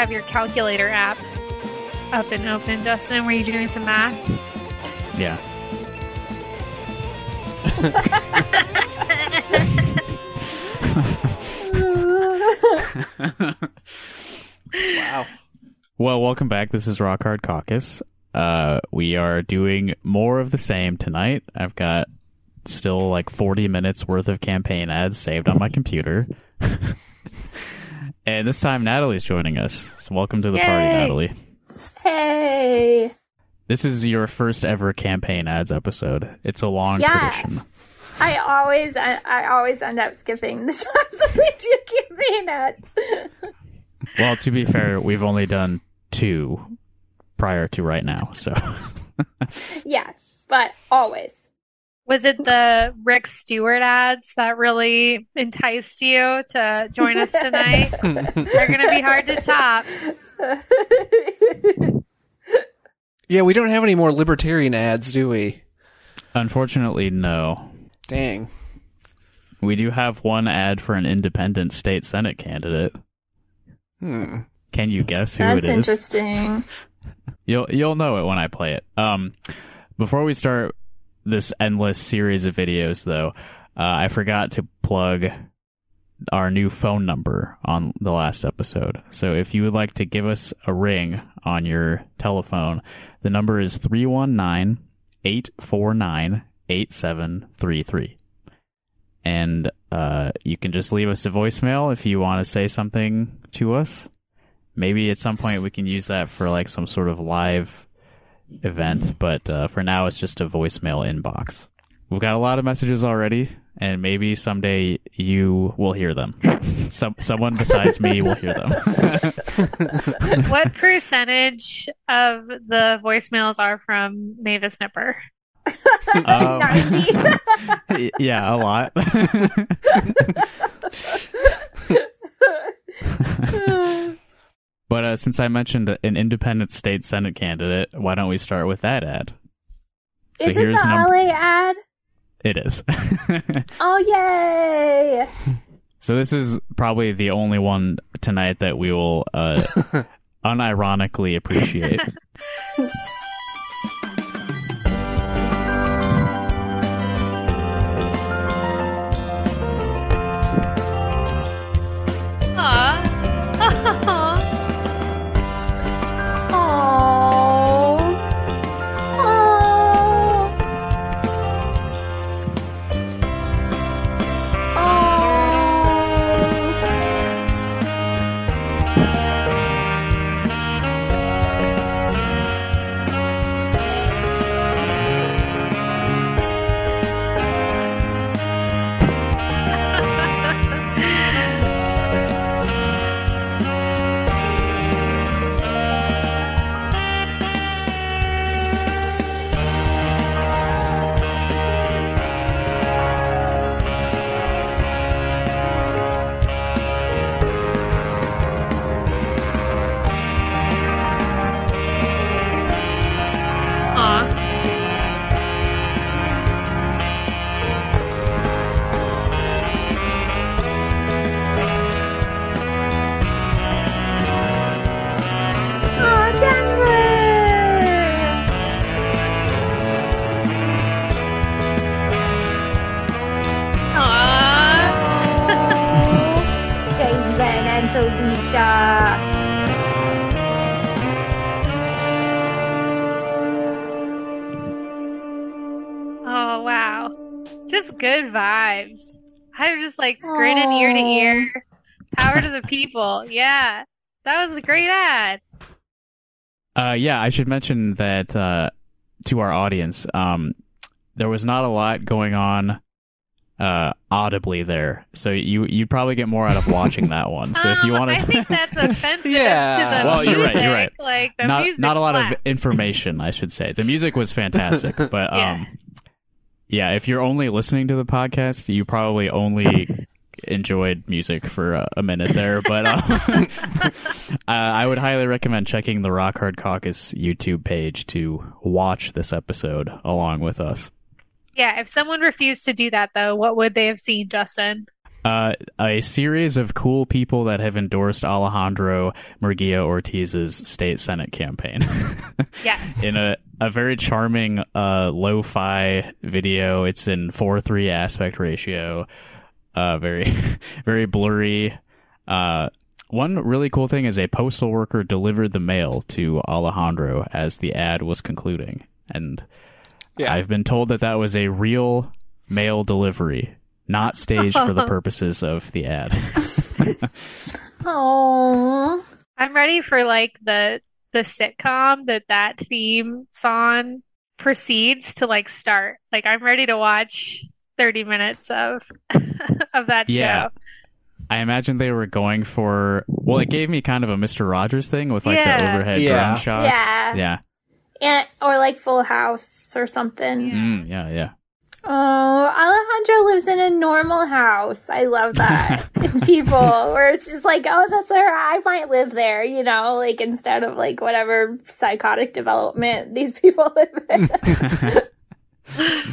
have your calculator app up and open, Dustin, Were you doing some math? Yeah. wow. Well, welcome back. This is Rock Hard Caucus. Uh, we are doing more of the same tonight. I've got still like 40 minutes worth of campaign ads saved on my computer. and this time Natalie's joining us. So welcome to the party, Natalie. Hey. This is your first ever campaign ads episode. It's a long Yeah. tradition. I always I, I always end up skipping the times that we do campaign ads. Well, to be fair, we've only done two prior to right now, so yeah, but always. Was it the Rick Stewart ads that really enticed you to join us tonight? They're going to be hard to top. Yeah, we don't have any more libertarian ads, do we? unfortunately, no. Dang. We do have one ad for an independent state senate candidate. Hmm. Can you guess who That's it is? interesting. You'll you'll know it when I play it. Um, before we start this endless series of videos, though, uh, I forgot to plug our new phone number on the last episode. So if you would like to give us a ring on your telephone, the number is 319 849 8733. And uh, you can just leave us a voicemail if you want to say something to us. Maybe at some point we can use that for like some sort of live event, but uh, for now it's just a voicemail inbox. We've got a lot of messages already, and maybe someday you will hear them. Some someone besides me will hear them. What percentage of the voicemails are from Mavis Nipper? Um, Ninety. yeah, a lot. But uh, since I mentioned an independent state senate candidate, why don't we start with that ad? Is it the number. LA ad? It is. Oh yay! so this is probably the only one tonight that we will uh, unironically appreciate. I'm just like grinning ear to ear. Power to the people. Yeah. That was a great ad. Uh, yeah, I should mention that uh, to our audience, um, there was not a lot going on uh, audibly there, so you you'd probably get more out of watching that one. So if you Um, want I think to, that's offensive Yeah. to the Well, music. you're right, you're right. Like the not music not a lot of information, I should say. The music was fantastic, but Yeah. um, yeah, if you're only listening to the podcast, you probably only enjoyed music for a, a minute there. But um, uh, I would highly recommend checking the Rock Hard Caucus YouTube page to watch this episode along with us. Yeah, if someone refused to do that though, what would they have seen, Justin? Uh, a series of cool people that have endorsed Alejandro Murguia Ortiz's state senate campaign. Yes. in a, a very charming uh, lo-fi video. It's in four three aspect ratio. Uh, very very blurry. Uh, one really cool thing is a postal worker delivered the mail to Alejandro as the ad was concluding, and Yeah. I've been told that that was a real mail delivery, not staged for the purposes of the ad. Oh, I'm ready for like the the sitcom that that theme song proceeds to like start. Like I'm ready to watch 30 minutes of of that Yeah. show. I imagine they were going for well, it gave me kind of a Mister Rogers thing with like the overhead Yeah. drone shots. Yeah. yeah, and or like Full House or something. Mm, yeah, yeah. Oh, Alejandro lives in a normal house. I love that. people where it's just like, oh, that's where I might live there, you know, like instead of like whatever psychotic development these people live in.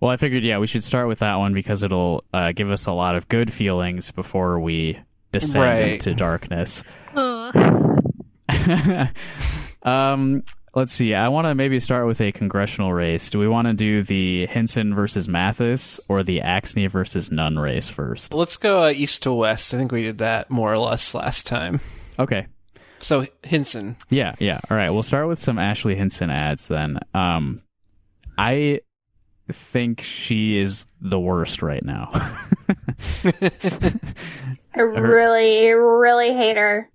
Well, I figured, yeah, we should start with that one because it'll uh, give us a lot of good feelings before we descend Right. into darkness. Um, let's see. I want to maybe start with a congressional race. Do we want to do the Hinson versus Mathis or the Axne versus Nunn race first? Let's go uh, east to west. I think we did that more or less last time. Okay. So Hinson. Yeah, yeah. All right, we'll start with some Ashley Hinson ads then. Um, I think she is the worst right now. I really, really hate her.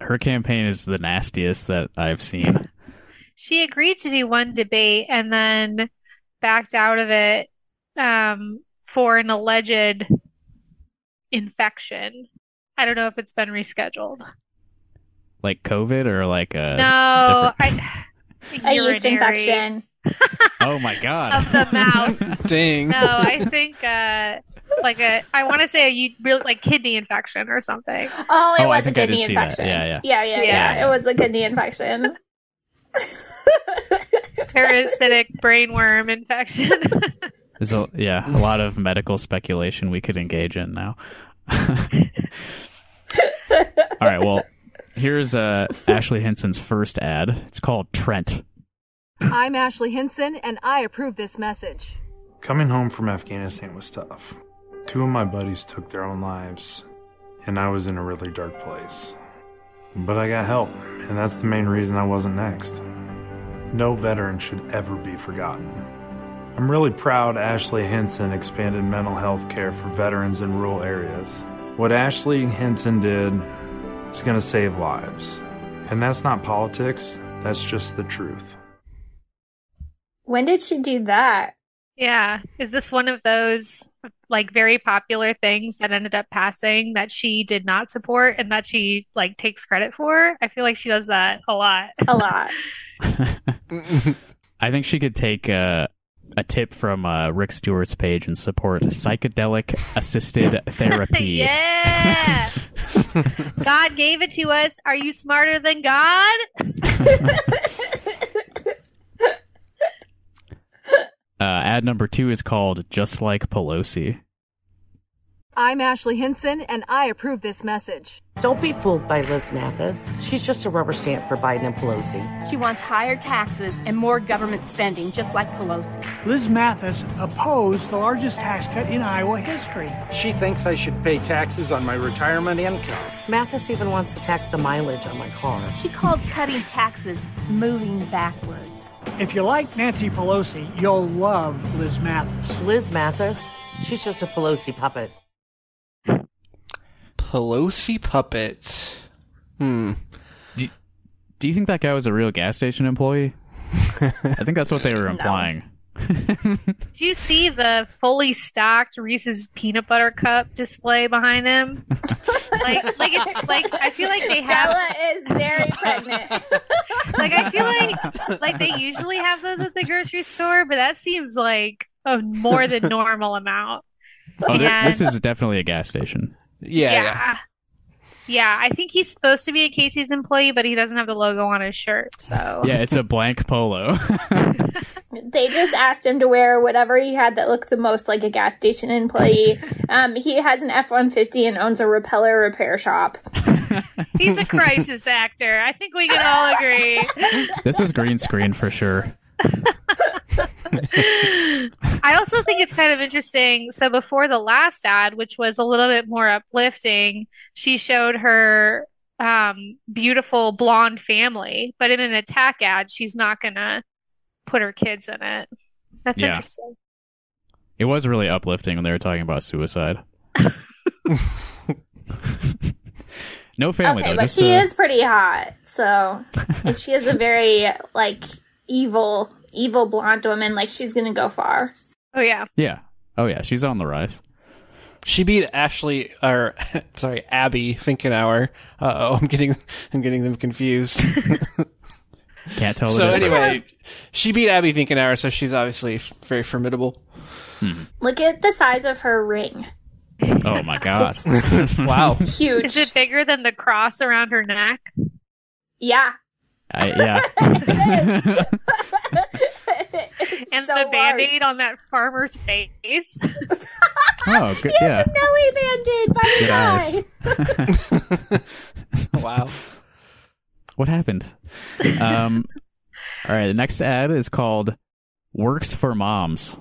Her campaign is the nastiest that I've seen. She agreed to do one debate and then backed out of it um, for an alleged infection. I don't know if it's been rescheduled. Like COVID or like a No, different- I A yeast urinary infection. Oh my god. of the mouth. Dang. No, I think uh, like a I want to say a u- real like kidney infection or something. Oh, it Oh, was a think I did kidney infection. Yeah, yeah. yeah, yeah, Yeah, yeah. yeah. It was a kidney infection. Parasitic brainworm infection. There's a yeah, a lot of medical speculation we could engage in now. All right, well, here's uh, Ashley Hinson's first ad. It's called Trent. I'm Ashley Hinson, and I approve this message. Coming home from Afghanistan was tough. Two of my buddies took their own lives, and I was in a really dark place. But I got help, and that's the main reason I wasn't next. No veteran should ever be forgotten. I'm really proud Ashley Hinson expanded mental health care for veterans in rural areas. What Ashley Hinson did is going to save lives. And that's not politics, that's just the truth. When did she do that? Yeah. Is this one of those like very popular things that ended up passing that she did not support and that she like takes credit for? I feel like she does that a lot. A lot. I think she could take uh, a tip from uh, Rick Stewart's page and support psychedelic assisted therapy. Yeah. God gave it to us. Are you smarter than God? Uh, ad number two is called Just Like Pelosi. I'm Ashley Hinson, and I approve this message. Don't be fooled by Liz Mathis. She's just a rubber stamp for Biden and Pelosi. She wants higher taxes and more government spending, just like Pelosi. Liz Mathis opposed the largest tax cut in Iowa history. She thinks I should pay taxes on my retirement income. Mathis even wants to tax the mileage on my car. She called cutting taxes moving backwards. If you like Nancy Pelosi, you'll love Liz Mathis. Liz Mathis? She's just a Pelosi puppet. Pelosi puppet. Hmm. Do you think that guy was a real gas station employee? I think that's what they were implying. Did you see the fully stocked Reese's peanut butter cup display behind him? like, like, it's, like I feel like they have, Stella is very pregnant. like, I feel like, like they usually have those at the grocery store, but that seems like a more than normal amount. Oh, thi- Yeah. this is definitely a gas station. Yeah, yeah. Yeah. Yeah, I think he's supposed to be a Casey's employee, but he doesn't have the logo on his shirt. So Yeah, it's a blank polo. They just asked him to wear whatever he had that looked the most like a gas station employee. Um, he has an F one fifty and owns a repeller repair shop. he's a crisis actor. I think we can all agree. this was green screen for sure. I also think it's kind of interesting. So before the last ad, which was a little bit more uplifting, she showed her um, beautiful blonde family, but in an attack ad, she's not gonna put her kids in it. That's Yeah. interesting. It was really uplifting when they were talking about suicide. no family okay, though. but just she uh, is pretty hot. So, and she has a very like evil, evil blonde woman. Like she's gonna go far. Oh yeah. Yeah. Oh yeah, she's on the rise. She beat Ashley, or sorry, Abby Finkenauer. Uh oh, I'm getting, I'm getting them confused. Can't tell. so anyway, she beat Abby Finkenauer, so she's obviously f- very formidable. Look at the size of her ring. Oh my god. wow. Huge. Is it bigger than the cross around her neck? Yeah. I, yeah. And so the band aid on that farmer's face. oh, good. Yeah. Nelly banded by Good the guy. wow. What happened? Um. all right. The next ad is called "Works for Moms."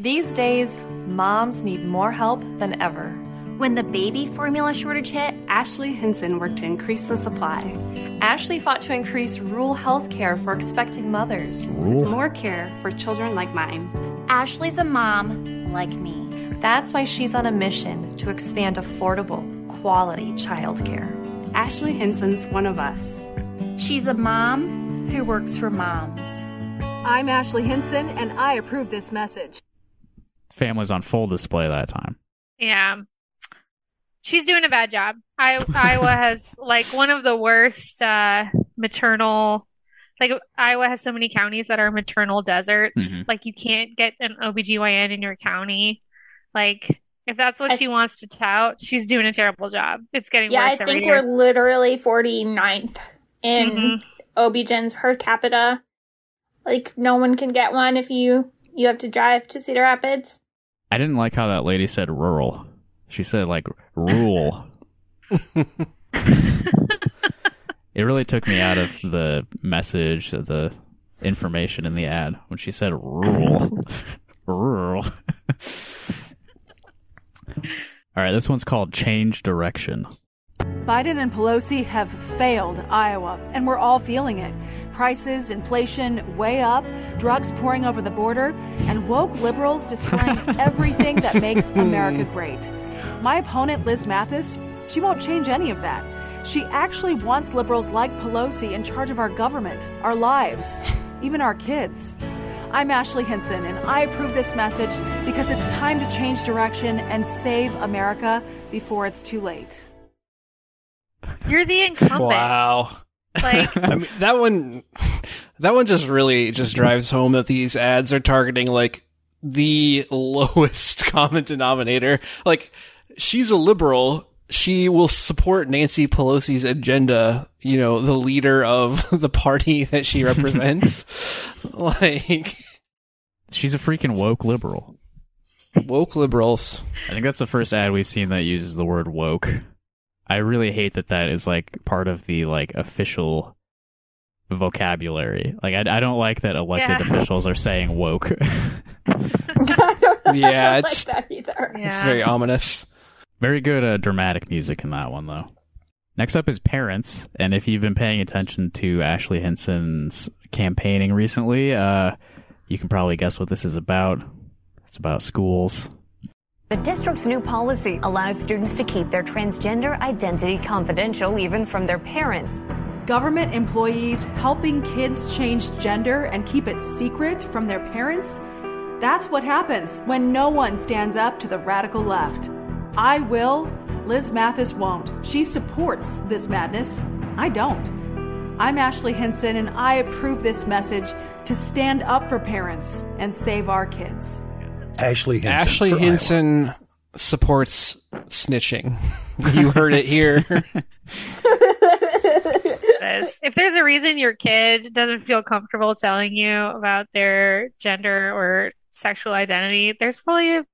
These days, moms need more help than ever. When the baby formula shortage hit, Ashley Hinson worked to increase the supply. Ashley fought to increase rural health care for expecting mothers. Rural? More care for children like mine. Ashley's a mom like me. That's why she's on a mission to expand affordable, quality childcare. Ashley Hinson's one of us. She's a mom who works for moms. I'm Ashley Hinson, and I approve this message. Family's on full display that time. Yeah. She's doing a bad job. I, Iowa has like one of the worst uh, maternal like Iowa has so many counties that are maternal deserts. Mhm. Like you can't get an OBGYN in your county. Like if that's what I- she wants to tout, she's doing a terrible job. It's getting worse Yeah, I worse every think year. we're literally 49th in Mhm. OB-GYNs per capita. Like no one can get one if you you have to drive to Cedar Rapids. I didn't like how that lady said rural. She said like rule. it really took me out of the message, the information in the ad when she said rule. rural. All right, this one's called Change Direction. Biden and Pelosi have failed Iowa, and we're all feeling it. Prices, inflation way up, drugs pouring over the border, and woke liberals destroying everything that makes America great. My opponent, Liz Mathis, she won't change any of that. She actually wants liberals like Pelosi in charge of our government, our lives, even our kids. I'm Ashley Hinson, and I approve this message because it's time to change direction and save America before it's too late. You're the incumbent. Wow. Like I mean, that one, that one just really just drives home that these ads are targeting like the lowest common denominator. Like, she's a liberal. She will support Nancy Pelosi's agenda. You know, the leader of the party that she represents. like, She's a freaking woke liberal. woke liberals. I think that's the first ad we've seen that uses the word woke. I really hate that that is like part of the like official vocabulary. Like I, I don't like that elected Yeah. officials are saying woke. I don't know. Yeah, I don't it's- like that either. Yeah. It's very ominous. Very good uh, dramatic music in that one though. Next up is parents, and if you've been paying attention to Ashley Hinson's campaigning recently, uh, you can probably guess what this is about. It's about schools. The district's new policy allows students to keep their transgender identity confidential even from their parents. Government employees helping kids change gender and keep it secret from their parents? That's what happens when no one stands up to the radical left. I will, Liz Mathis won't. She supports this madness. I don't. I'm Ashley Hinson, and I approve this message to stand up for parents and save our kids. Ashley Hinson. Ashley for Iowa. Supports snitching. you heard it here. If there's a reason your kid doesn't feel comfortable telling you about their gender or sexual identity, there's probably a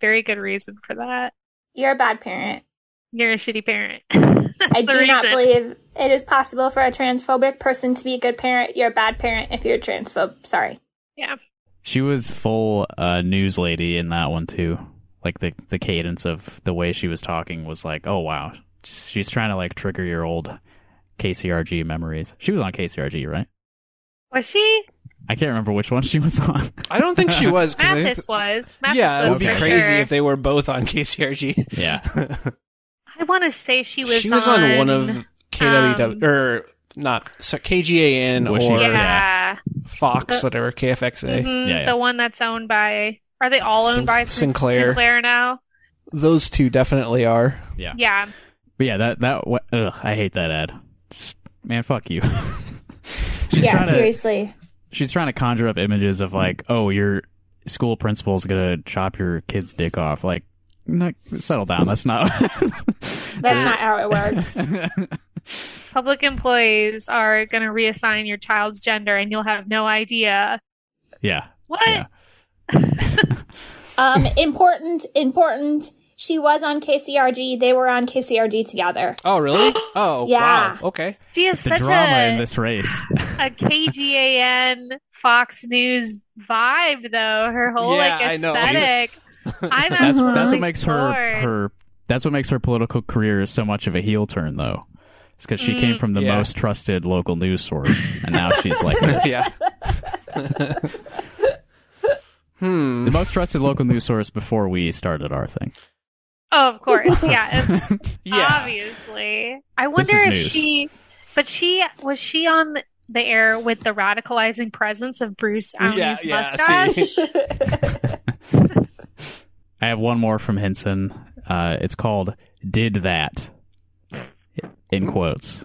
very good reason for that. You're a bad parent. You're a shitty parent. I the do not believe it is possible for a transphobic person to be a good parent. You're a bad parent if you're a transphobe. Sorry. Yeah. She was full uh, news lady in that one too. Like the the cadence of the way she was talking was like, oh wow, she's trying to like trigger your old KCRG memories. She was on KCRG, right? Was she? I can't remember which one she was on. I don't think she was. 'cause I- Mathis was. Mathis yeah, it would be crazy sure. if they were both on KCRG. Yeah. I want to say she was. she was on, one of um, or not so KGAN or Yeah. Fox, whatever KFXA. Mhm, Yeah, yeah. The one that's owned by. Are they all owned Sin- by Sinclair. Sinclair now? Those two definitely are. Yeah. Yeah. But yeah, that that ugh, I hate that ad. Just, man, fuck you. yeah, trying to, seriously. She's trying to conjure up images of like, oh, your school principal's gonna chop your kid's dick off. Like, no, settle down. That's not. That's not how it works. Public employees are going to reassign your child's gender, and you'll have no idea. yeah. What? Yeah. Um, important, important. She was on KCRG. They were on KCRG together. Oh, really? Oh, Yeah. wow. Okay. She has The such drama a in this race. a KGAN Fox News vibe, though. Her whole Yeah, like I know. aesthetic. I'm that's absolutely that's what makes her her that's what makes her political career so much of a heel turn though. It's because she came Mm. from the Yeah. most trusted local news source, and now she's like this. yeah. hmm. the most trusted local news source before we started our thing. Oh, of course. Yeah, it's Yeah. obviously. I wonder if news. she, but she was she on the air with the radicalizing presence of Bruce Yeah, Aune's yeah, mustache. see. I have one more from Hinson. Uh, it's called "Did That" in quotes.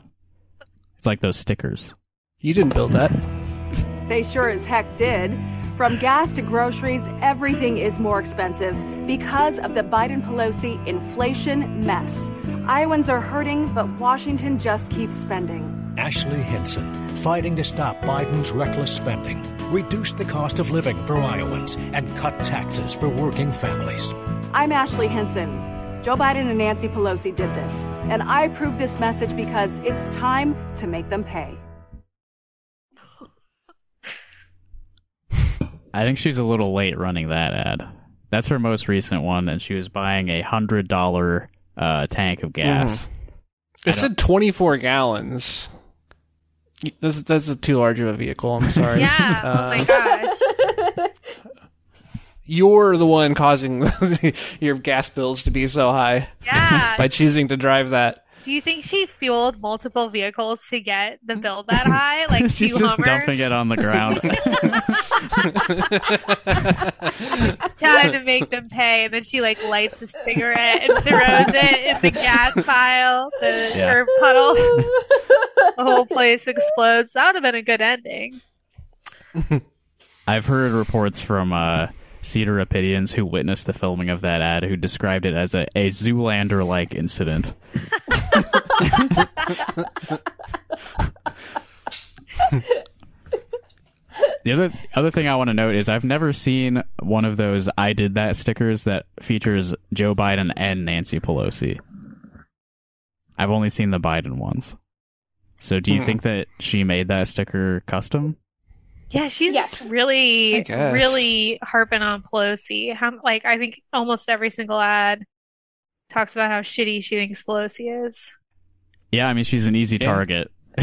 It's like those stickers. You didn't build that. They sure as heck did. From gas to groceries, everything is more expensive because of the Biden Pelosi inflation mess. Iowans are hurting, but Washington just keeps spending. Ashley Hinson, fighting to stop Biden's reckless spending, reduce the cost of living for Iowans, and cut taxes for working families. I'm Ashley Hinson. Joe Biden and Nancy Pelosi did this, and I approve this message because it's time to make them pay. I think she's a little late running that ad. That's her most recent one, and she was buying a hundred dollar uh, tank of gas. It said 24 gallons. That's that's a too large of a vehicle. I'm sorry. Yeah. oh Uh, my gosh. You're the one causing your gas bills to be so high Yeah. by choosing to drive that. Do you think she fueled multiple vehicles to get the bill that high? Like she's two just dumping it on the ground. trying to make them pay, and then she like lights a cigarette and throws it in the gas pile, the Yeah. puddle. the whole place explodes. That would have been a good ending. I've heard reports from uh, Cedar Rapidians who witnessed the filming of that ad who described it as a, a Zoolander like incident. the other other thing I want to note is I've never seen one of those I did that stickers that features Joe Biden and Nancy Pelosi. I've only seen the Biden ones. So do you Hmm. think that she made that sticker custom? Yeah, she's Yes. Really, really harping on Pelosi. How, like, I think almost every single ad talks about how shitty she thinks Pelosi is. Yeah, I mean she's an easy Yeah. target.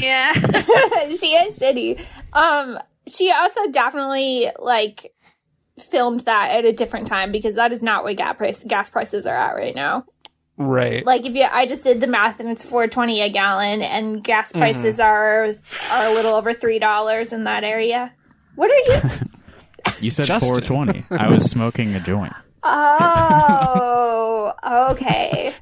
Yeah. she is shitty. Um, she also definitely like filmed that at a different time because that is not what gas price gas prices are at right now. Right. Like if you, I just did the math and it's four twenty a gallon, and gas Mm-hmm. prices are are a little over three dollars in that area. What are you? You said 420. I was smoking a joint. Oh, okay.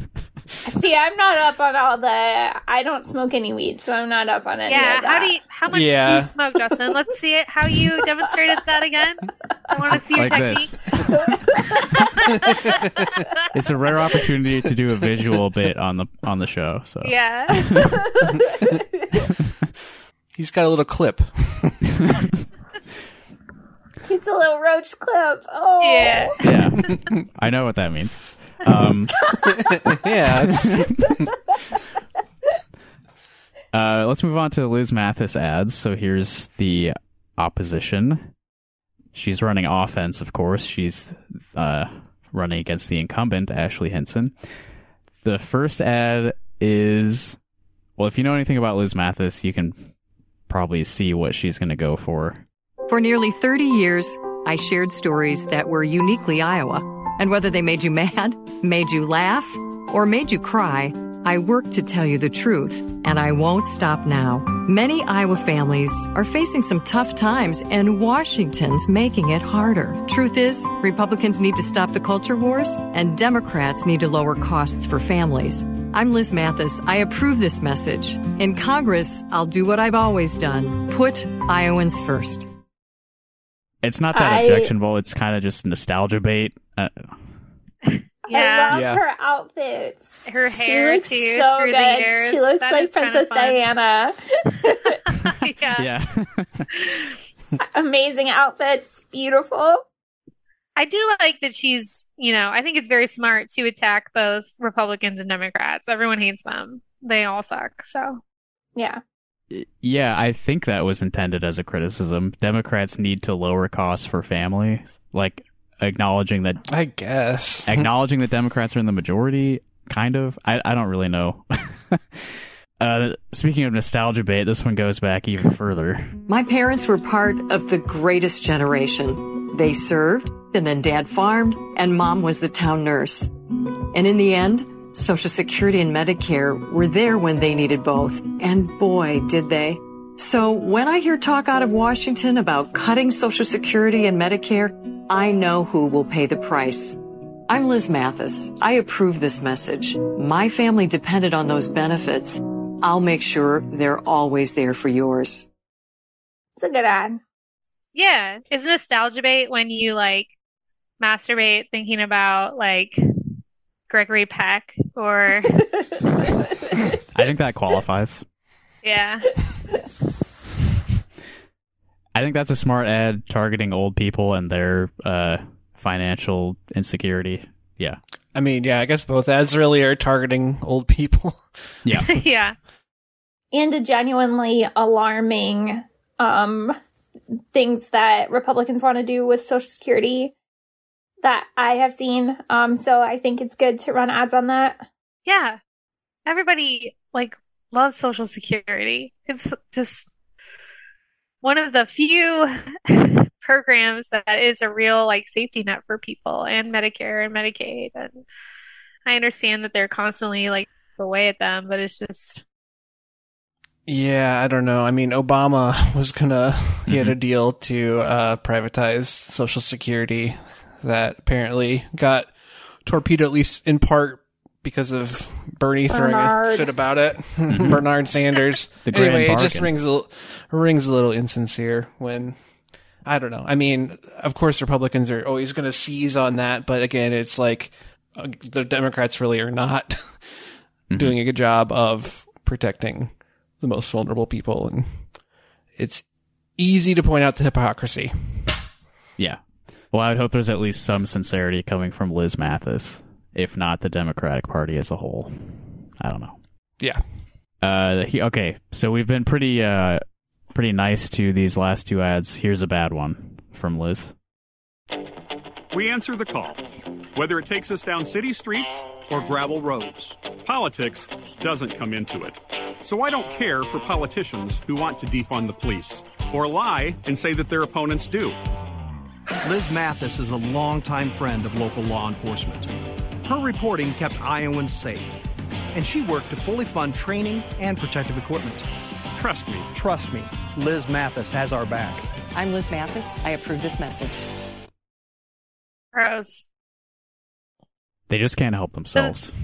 See, I'm not up on all the. I don't smoke any weed, so I'm not up on any Yeah. of that. How do you, how much do you smoke, Justin? Let's see it. How you demonstrated that again? I want to see your Like technique. it's a rare opportunity to do a visual bit on the on the show. So Yeah. He's got a little clip. It's a little roach clip. Oh. Yeah. yeah, I know what that means. Um, yeah. it's- uh, let's move on to Liz Mathis ads. So here's the opposition. She's running offense, of course. She's uh, running against the incumbent, Ashley Hinson. The first ad is well, if you know anything about Liz Mathis, you can probably see what she's going to go for. For nearly 30 years, I shared stories that were uniquely Iowa. And whether they made you mad, made you laugh, or made you cry, I work to tell you the truth, and I won't stop now. Many Iowa families are facing some tough times, and Washington's making it harder. Truth is, Republicans need to stop the culture wars, and Democrats need to lower costs for families. I'm Liz Mathis. I approve this message. In Congress, I'll do what I've always done put Iowans first. It's not that I- objectionable. It's kind of just nostalgia bait. Uh, Yeah. I love Yeah. her outfits. Her She hair looks too so good. years. She looks That like Princess. Diana. yeah. yeah. Amazing outfits, beautiful. I do like that she's, you know, I think it's very smart to attack both Republicans and Democrats. Everyone hates them. They all suck. So, Yeah. Yeah, I think that was intended as a criticism. Democrats need to lower costs for families, like acknowledging that I guess. acknowledging that Democrats are in the majority. Kind of. I I don't really know. uh, speaking of nostalgia bait, this one goes back even further. My parents were part of the greatest generation. They served, and then dad farmed, and mom was the town nurse. And in the end, Social Security and Medicare were there when they needed both. And boy, did they. So when I hear talk out of Washington about cutting Social Security and Medicare, I know who will pay the price. I'm Liz Mathis. I approve this message. My family depended on those benefits. I'll make sure they're always there for yours. It's a good ad. yeah, is nostalgia bait when you like masturbate thinking about like Gregory Peck or, I think that qualifies. yeah. I think that's a smart ad targeting old people and their uh, financial insecurity. Yeah. I mean, yeah, I guess both ads really are targeting old people. Yeah. yeah. and a genuinely alarming um things that Republicans want to do with Social Security that I have seen. Um so I think it's good to run ads on that. Yeah. Everybody like loves Social Security. It's just one of the few programs that is a real like safety net for people and Medicare and Medicaid. And I understand that they're constantly like away at them, but it's just Yeah, I don't know. I mean, Obama was gonna, he had a deal to uh, privatize Social Security that apparently got torpedoed, at least in part because of Bernie throwing a Bernard. shit about it. Bernard Sanders. The grand anyway, it just rings a, l- rings a little insincere when, I don't know. I mean, of course, Republicans are always going to seize on that, but again, it's like uh, the Democrats really are not doing a good job of protecting the most vulnerable people, and it's easy to point out the hypocrisy. Yeah. Well, I would hope there's at least some sincerity coming from Liz Mathis, if not the Democratic Party as a whole. I don't know. Yeah. Uh, he, okay, so we've been pretty uh, pretty nice to these last two ads. Here's a bad one from Liz. We answer the call, whether it takes us down city streets or gravel roads. Politics doesn't come into it. So I don't care for politicians who want to defund the police or lie and say that their opponents do. Liz Mathis is a longtime friend of local law enforcement. Her reporting kept Iowans safe, and she worked to fully fund training and protective equipment. Trust me. Trust me, Liz Mathis has our back. I'm Liz Mathis. I approve this message. gross. They just can't help themselves.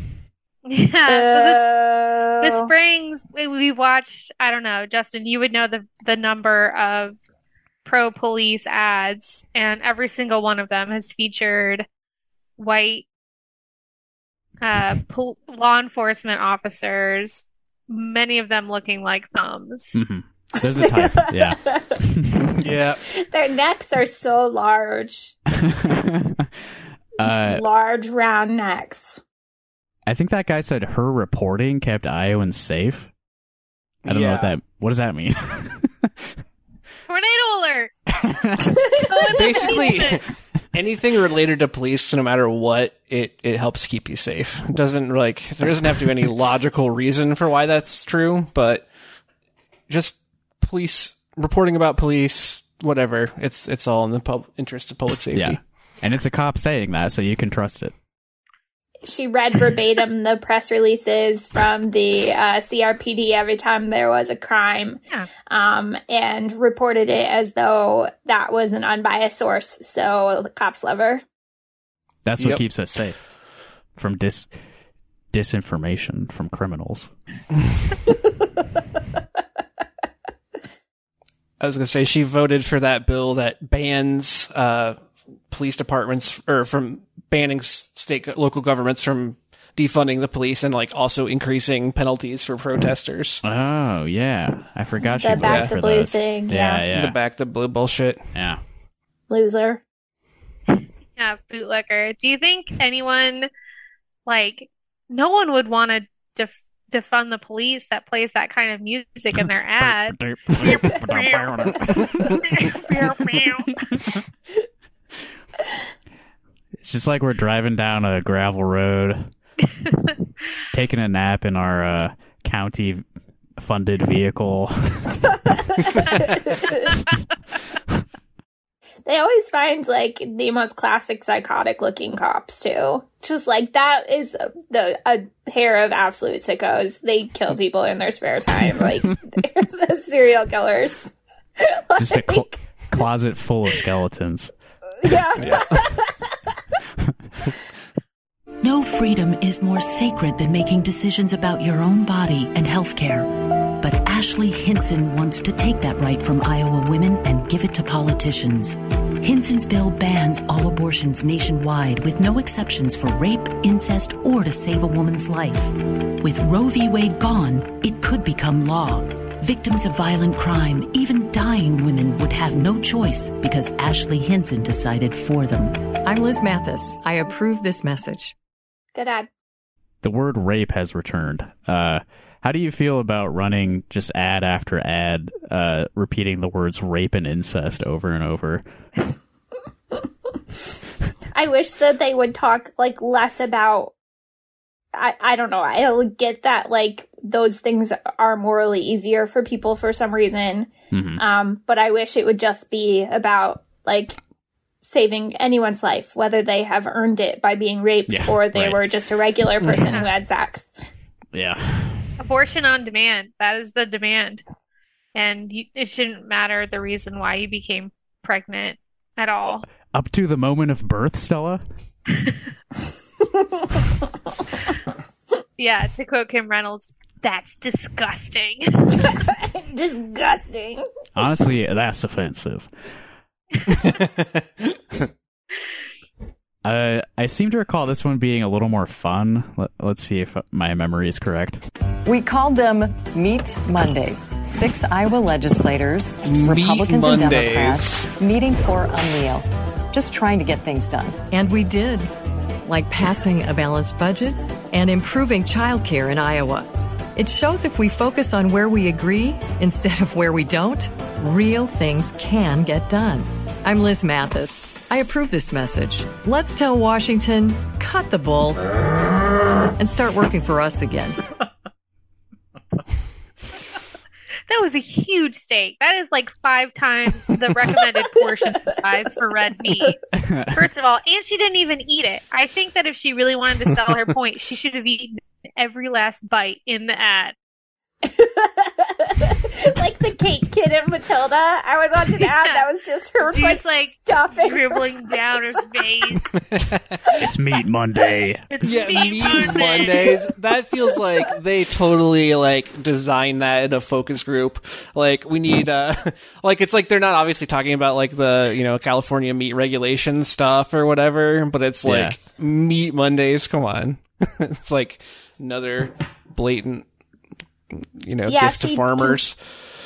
Yeah. So this Uh, this brings we, we watched, I don't know, Justin, you would know the the number of pro police ads, and every single one of them has featured white uh, pol- law enforcement officers, many of them looking like thumbs. hmm There's a type. yeah. yeah. Their necks are so large. Uh, large round necks. I think that guy said her reporting kept Iowans safe. I don't know what that. What does that mean? Tornado alert! Basically, anything related to police, no matter what, it it helps keep you safe. It doesn't like there doesn't have to be any logical reason for why that's true, but just police reporting about police, whatever. It's it's all in the pub, interest of public safety. yeah. And it's a cop saying that, so you can trust it. She read verbatim the press releases from the uh, CRPD every time there was a crime, Yeah. um, and reported it as though that was an unbiased source. So the cops love her. That's what Yep. keeps us safe from dis disinformation from criminals. I was gonna say she voted for that bill that bans uh, police departments or from banning state local governments from defunding the police and like also increasing penalties for protesters. Oh yeah, I forgot The she back voted the for blue those. thing, Yeah, yeah. yeah, The back the blue bullshit. yeah. Loser. Yeah, bootlegger. Do you think anyone, like, no one would want to def- defund the police that plays that kind of music in their ad? It's just like we're driving down a gravel road, taking a nap in our uh, county funded vehicle. They always find like the most classic psychotic looking cops too. Just like that is the a pair of absolute sickos. They kill people in their spare time. Like they're the serial killers. just a cl- closet full of skeletons. yeah. No freedom is more sacred than making decisions about your own body and health care. But Ashley Hinson wants to take that right from Iowa women and give it to politicians. Hinson's bill bans all abortions nationwide with no exceptions for rape, incest, or to save a woman's life. With Roe v. Wade gone, it could become law. Victims of violent crime, even dying women, would have no choice because Ashley Hinson decided for them. I'm Liz Mathis. I approve this message. Good ad. The word rape has returned. Uh, how do you feel about running just ad after ad, uh, repeating the words rape and incest over and over? I wish that they would talk like less about I, I don't know. I'll get that like those things are morally easier for people for some reason. Mhm. Um, but I wish it would just be about like saving anyone's life, whether they have earned it by being raped Yeah, or they right. were just a regular person who had sex. Yeah. Abortion on demand. That is the demand. And you, it shouldn't matter the reason why you became pregnant at all. Up to the moment of birth, Stella? Yeah, to quote Kim Reynolds, that's disgusting. Disgusting. Honestly, that's offensive. uh, I seem to recall this one being a little more fun. Let, let's see if my memory is correct. We called them Meet Mondays. Six Iowa legislators, Republicans and Democrats, meeting for a meal. Just trying to get things done. And we did. Like passing a balanced budget and improving childcare in Iowa. It shows if we focus on where we agree instead of where we don't, real things can get done. I'm Liz Mathis. I approve this message. Let's tell Washington, cut the bull and start working for us again. That was a huge steak. That is like five times the recommended portion size for red meat. First of all, and she didn't even eat it. I think that if she really wanted to sell her point, she should have eaten every last bite in the ad. like the cake kid didn't Matilda? I would watch an ad that was just her She's like, like stuffing. dribbling down her face. It's Meat Monday. It's Yeah, Meat Meat Monday. Mondays. That feels like they totally like designed that in a focus group. Like we need, uh, like it's like they're not obviously talking about like the you know California meat regulation stuff or whatever, but it's like Meat Mondays. Come on, it's like another blatant, you know, Yeah, gift to she- farmers.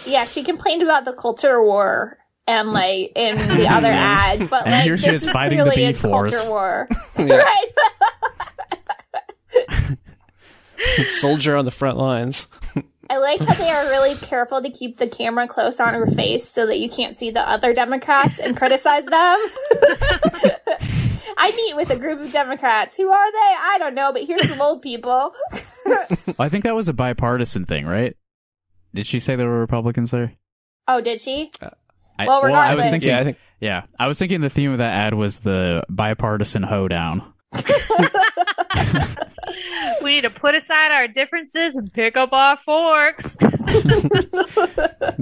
Yeah, she complained about the culture war and like in the other ad, but And like here she this is is fighting the clearly a beef wars. culture war, right? Soldier on the front lines. I like how they are really careful to keep the camera close on her face so that you can't see the other Democrats and criticize them. I meet with a group of Democrats. Who are they? I don't know, but here's some old people. I think that was a bipartisan thing, right? Did she say there were Republicans there? Oh, did she? Uh, I, Well, I was regardless. thinking, Yeah, I think- yeah, I was thinking the theme of that ad was the bipartisan hoedown. We need to put aside our differences and pick up our forks.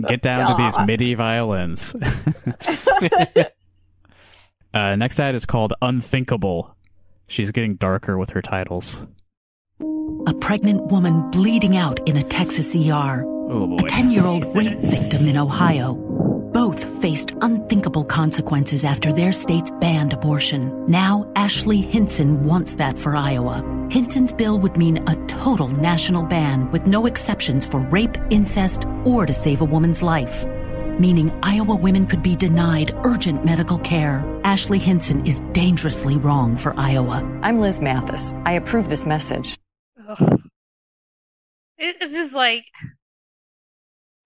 Get down to these MIDI violins. uh, next ad is called Unthinkable. She's getting darker with her titles. A pregnant woman bleeding out in a Texas ER. Oh. A 10 year old rape victim in Ohio. Both faced unthinkable consequences after their states banned abortion. Now, Ashley Hinson wants that for Iowa. Hinson's bill would mean a total national ban with no exceptions for rape, incest, or to save a woman's life. Meaning Iowa women could be denied urgent medical care. Ashley Hinson is dangerously wrong for Iowa. I'm Liz Mathis. I approve this message. Ugh. It- It's just like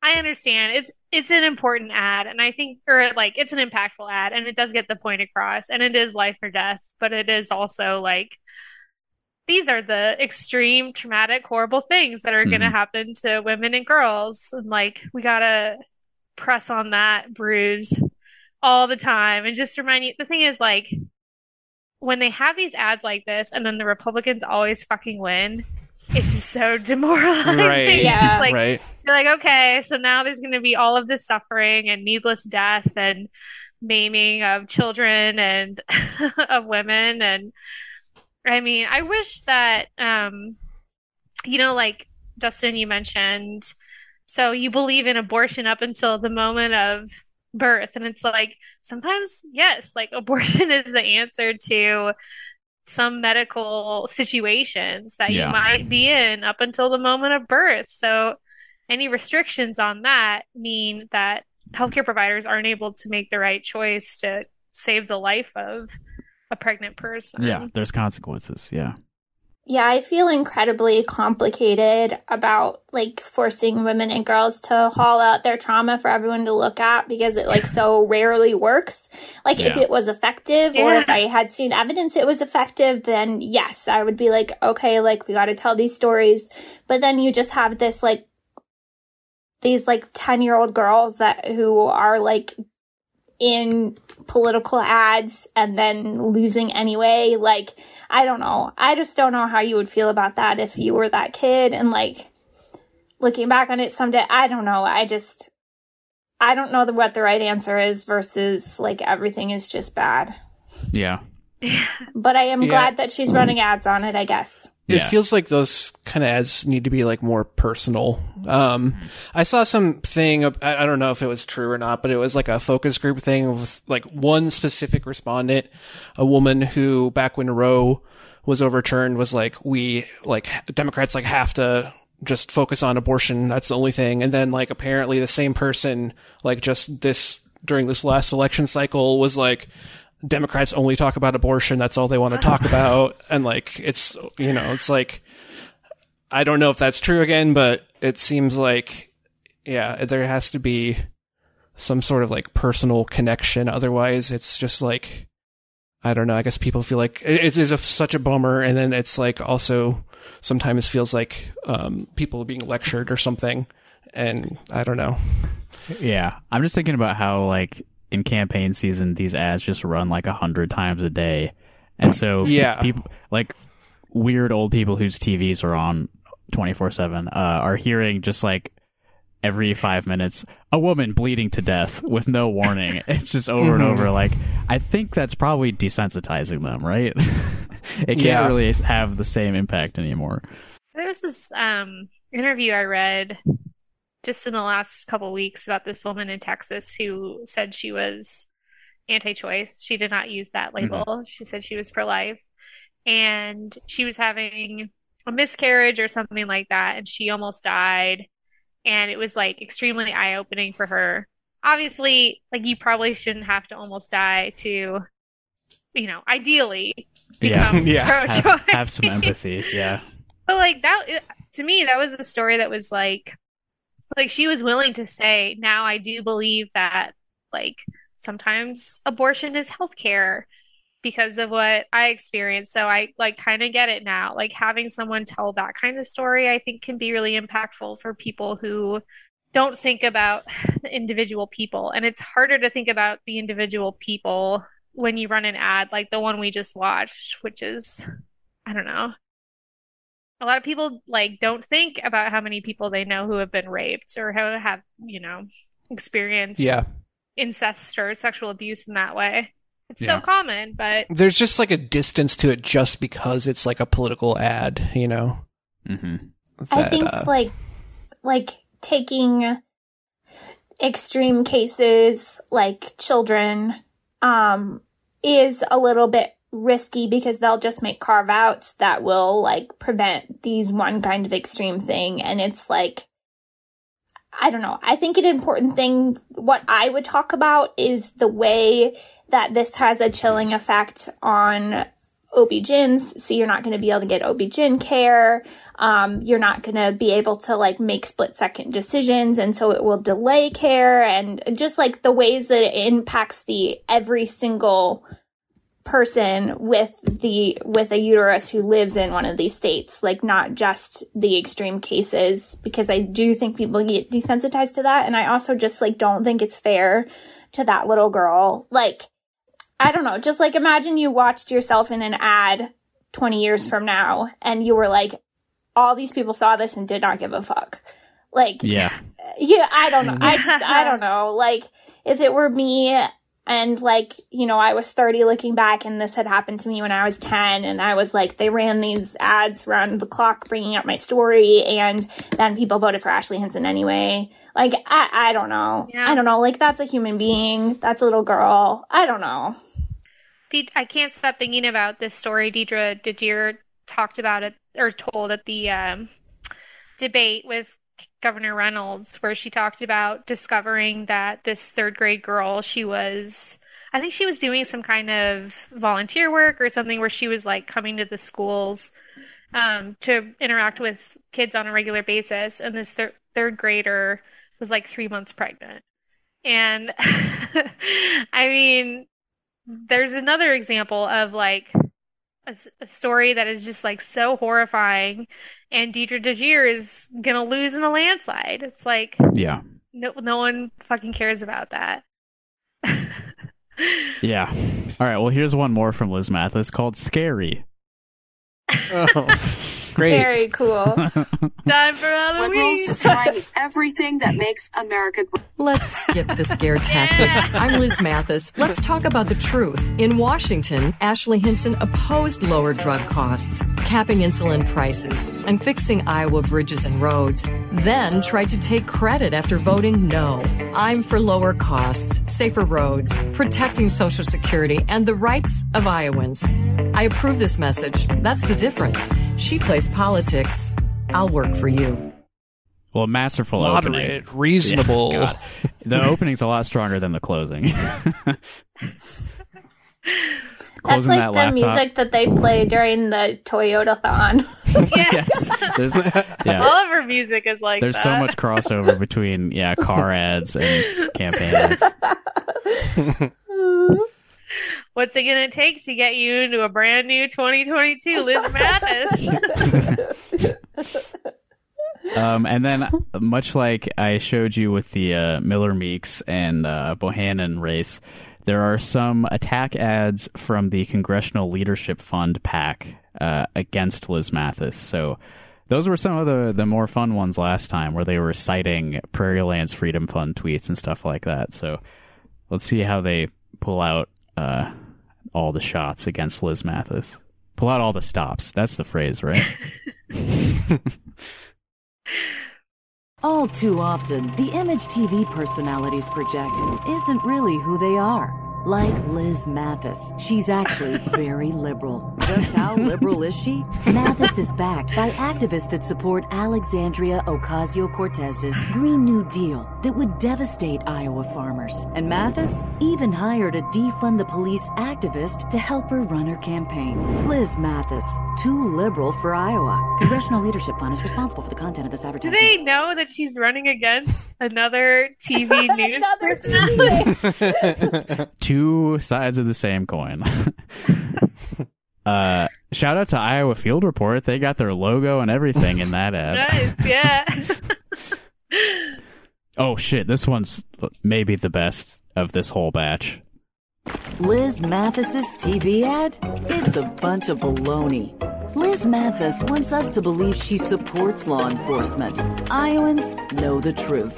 I understand it's it's an important ad, and I think or like it's an impactful ad, and it does get the point across, and it is life or death, but it is also like these are the extreme traumatic horrible things that are going to mm-hmm. happen to women and girls and like we got to press on that bruise all the time and just remind you the thing is like when they have these ads like this and then the Republicans always fucking win, it's just so demoralizing. Right. Yeah. It's like right. you're like, okay, so now there's going to be all of this suffering and needless death and maiming of children and of women. And I mean, I wish that, um, you know, like Dustin, you mentioned, so you believe in abortion up until the moment of birth. And it's like, sometimes, yes, like abortion is the answer to some medical situations that Yeah. you might be in up until the moment of birth. So any restrictions on that mean that healthcare providers aren't able to make the right choice to save the life of a pregnant person. Yeah, there's consequences. Yeah. Yeah, I feel incredibly complicated about like forcing women and girls to haul out their trauma for everyone to look at because it like so rarely works. Like if it was effective or if I had seen evidence it was effective, then yes, I would be like, okay, like we got to tell these stories. But then you just have this like these like 10 year old girls that who are like in political ads and then losing anyway. Like, I don't know. I just don't know how you would feel about that if you were that kid and like looking back on it someday. I don't know. I just, I don't know the, what the right answer is versus like everything is just bad. Yeah. But I am Yeah. glad that she's mm. running ads on it, I guess. It Yeah. feels like those kind of ads need to be like more personal. Um, I saw something, I don't know if it was true or not, but it was like a focus group thing with like one specific respondent, a woman who back when Roe was overturned was like, we like Democrats like have to just focus on abortion. That's the only thing. And then like apparently the same person, like just this during this last election cycle was like, Democrats only talk about abortion. That's all they want to talk about. And like, it's, you know, it's like, I don't know if that's true again, but it seems like, yeah, there has to be some sort of like personal connection. Otherwise, it's just like, I don't know. I guess people feel like it, it is a, such a bummer. And then it's like also sometimes feels like, um, people are being lectured or something. And I don't know. Yeah. I'm just thinking about how like in campaign season these ads just run like a hundred times a day. And so Yeah. people like weird old people whose TVs are on 24/7 uh, are hearing just like every five minutes, a woman bleeding to death with no warning. It's just over and Mhm. over. Like, I think that's probably desensitizing them, right? it can't Yeah. really have the same impact anymore. There was this um, interview I read just in the last couple weeks about this woman in Texas who said she was anti-choice. She did not use that label. Mm-hmm. She said she was pro-life, and she was having a miscarriage or something like that, and she almost died. And it was like extremely eye-opening for her. Obviously, like you probably shouldn't have to almost die to, you know, ideally Yeah, become have, pro-choice. have some empathy. Yeah, But like that to me, that was a story that was like like she was willing to say, now I do believe that like sometimes abortion is healthcare because of what I experienced. So I like kind of get it now. Like having someone tell that kind of story, I think can be really impactful for people who don't think about the individual people. And it's harder to think about the individual people when you run an ad like the one we just watched, which is I don't know. A lot of people like don't think about how many people they know who have been raped or who have, you know, experienced Yeah. incest or sexual abuse in that way. It's Yeah. so common, but There's just like a distance to it just because it's like a political ad, you know. Mm-hmm. I think like like taking extreme cases like children um is a little bit risky because they'll just make carve outs that will like prevent these one kind of extreme thing and it's like I don't know. I think an important thing, what I would talk about is the way that this has a chilling effect on OB-GYNs. So you're not going to be able to get OB-GYN care. Um, you're not going to be able to like make split second decisions. And so it will delay care and just like the ways that it impacts the every single person with the with a uterus who lives in one of these states like not just the extreme cases because i do think people get desensitized to that and i also just like don't think it's fair to that little girl like i don't know just like imagine you watched yourself in an ad 20 years from now and you were like all these people saw this and did not give a fuck like Yeah. yeah, I don't know. I just, I don't know. Like, if it were me and like, you know, I was 30 looking back and this had happened to me when I was 10 and I was like, they ran these ads around the clock bringing up my story and then people voted for Ashley Hinson anyway. Like, I, I don't know. I don't know. Like, that's a human being. That's a little girl. I don't know. De- I can't stop thinking about this story Deidre DeJear talked about it or told at the um, debate with Governor Reynolds, where she talked about discovering that this third grade girl, she was, I think she was doing some kind of volunteer work or something where she was like coming to the schools um, to interact with kids on a regular basis. And this thir- third grader was like three months pregnant. And I mean, there's another example of like a, s- a story that is just like so horrifying, and Deidre DeJear is gonna lose in a landslide. It's like Yeah. no, no one fucking cares about that. Yeah. All right. Well, here's one more from Liz Mathis called "Scary." Oh, great. Very cool. Time for Halloween. Liberals destroying everything that makes America great. Let's skip the scare tactics. I'm Liz Mathis. Let's talk about the truth. In Washington, Ashley Hinson opposed lower drug costs, capping insulin prices, and fixing Iowa bridges and roads, then tried to take credit after voting no. I'm for lower costs, safer roads, protecting Social Security, and the rights of Iowans. I approve this message. That's the difference. She plays politics. I'll work for you. Well, masterful Moderate, opening. reasonable. Yeah, the opening's a lot stronger than the closing. That's like that the laptop. music that they play during the Toyotathon. There's, yeah. All of her music is like There's that. so much crossover between yeah car ads and campaign ads. What's it gonna take to get you into a brand new 2022 Liz Mathis? Um, and then, much like I showed you with the uh, Miller Meeks and uh, Bohannon race, there are some attack ads from the Congressional Leadership Fund PAC uh, against Liz Mathis. So Those were some of the, the more fun ones last time where they were citing Prairie Lands Freedom Fund tweets and stuff like that. So let's see how they pull out uh, all the shots against Liz Mathis. Pull out all the stops. That's the phrase, right? All too often, the image TV personalities project isn't really who they are. Like Liz Mathis, she's actually very liberal. Just how liberal is she? Mathis is backed by activists that support Alexandria Ocasio Cortez's Green New Deal that would devastate Iowa farmers. And Mathis even hired a defund the police activist to help her run her campaign. Liz Mathis, too liberal for Iowa. Congressional Leadership Fund is responsible for the content of this advertisement. Do they know that she's running against another TV news Another personality? Two sides of the same coin. uh, shout out to Iowa Field Report. They got their logo and everything in that ad. nice, yeah. Oh shit, this one's maybe the best of this whole batch. Liz Mathis's TV ad? It's a bunch of baloney. Liz Mathis wants us to believe she supports law enforcement. Iowans know the truth.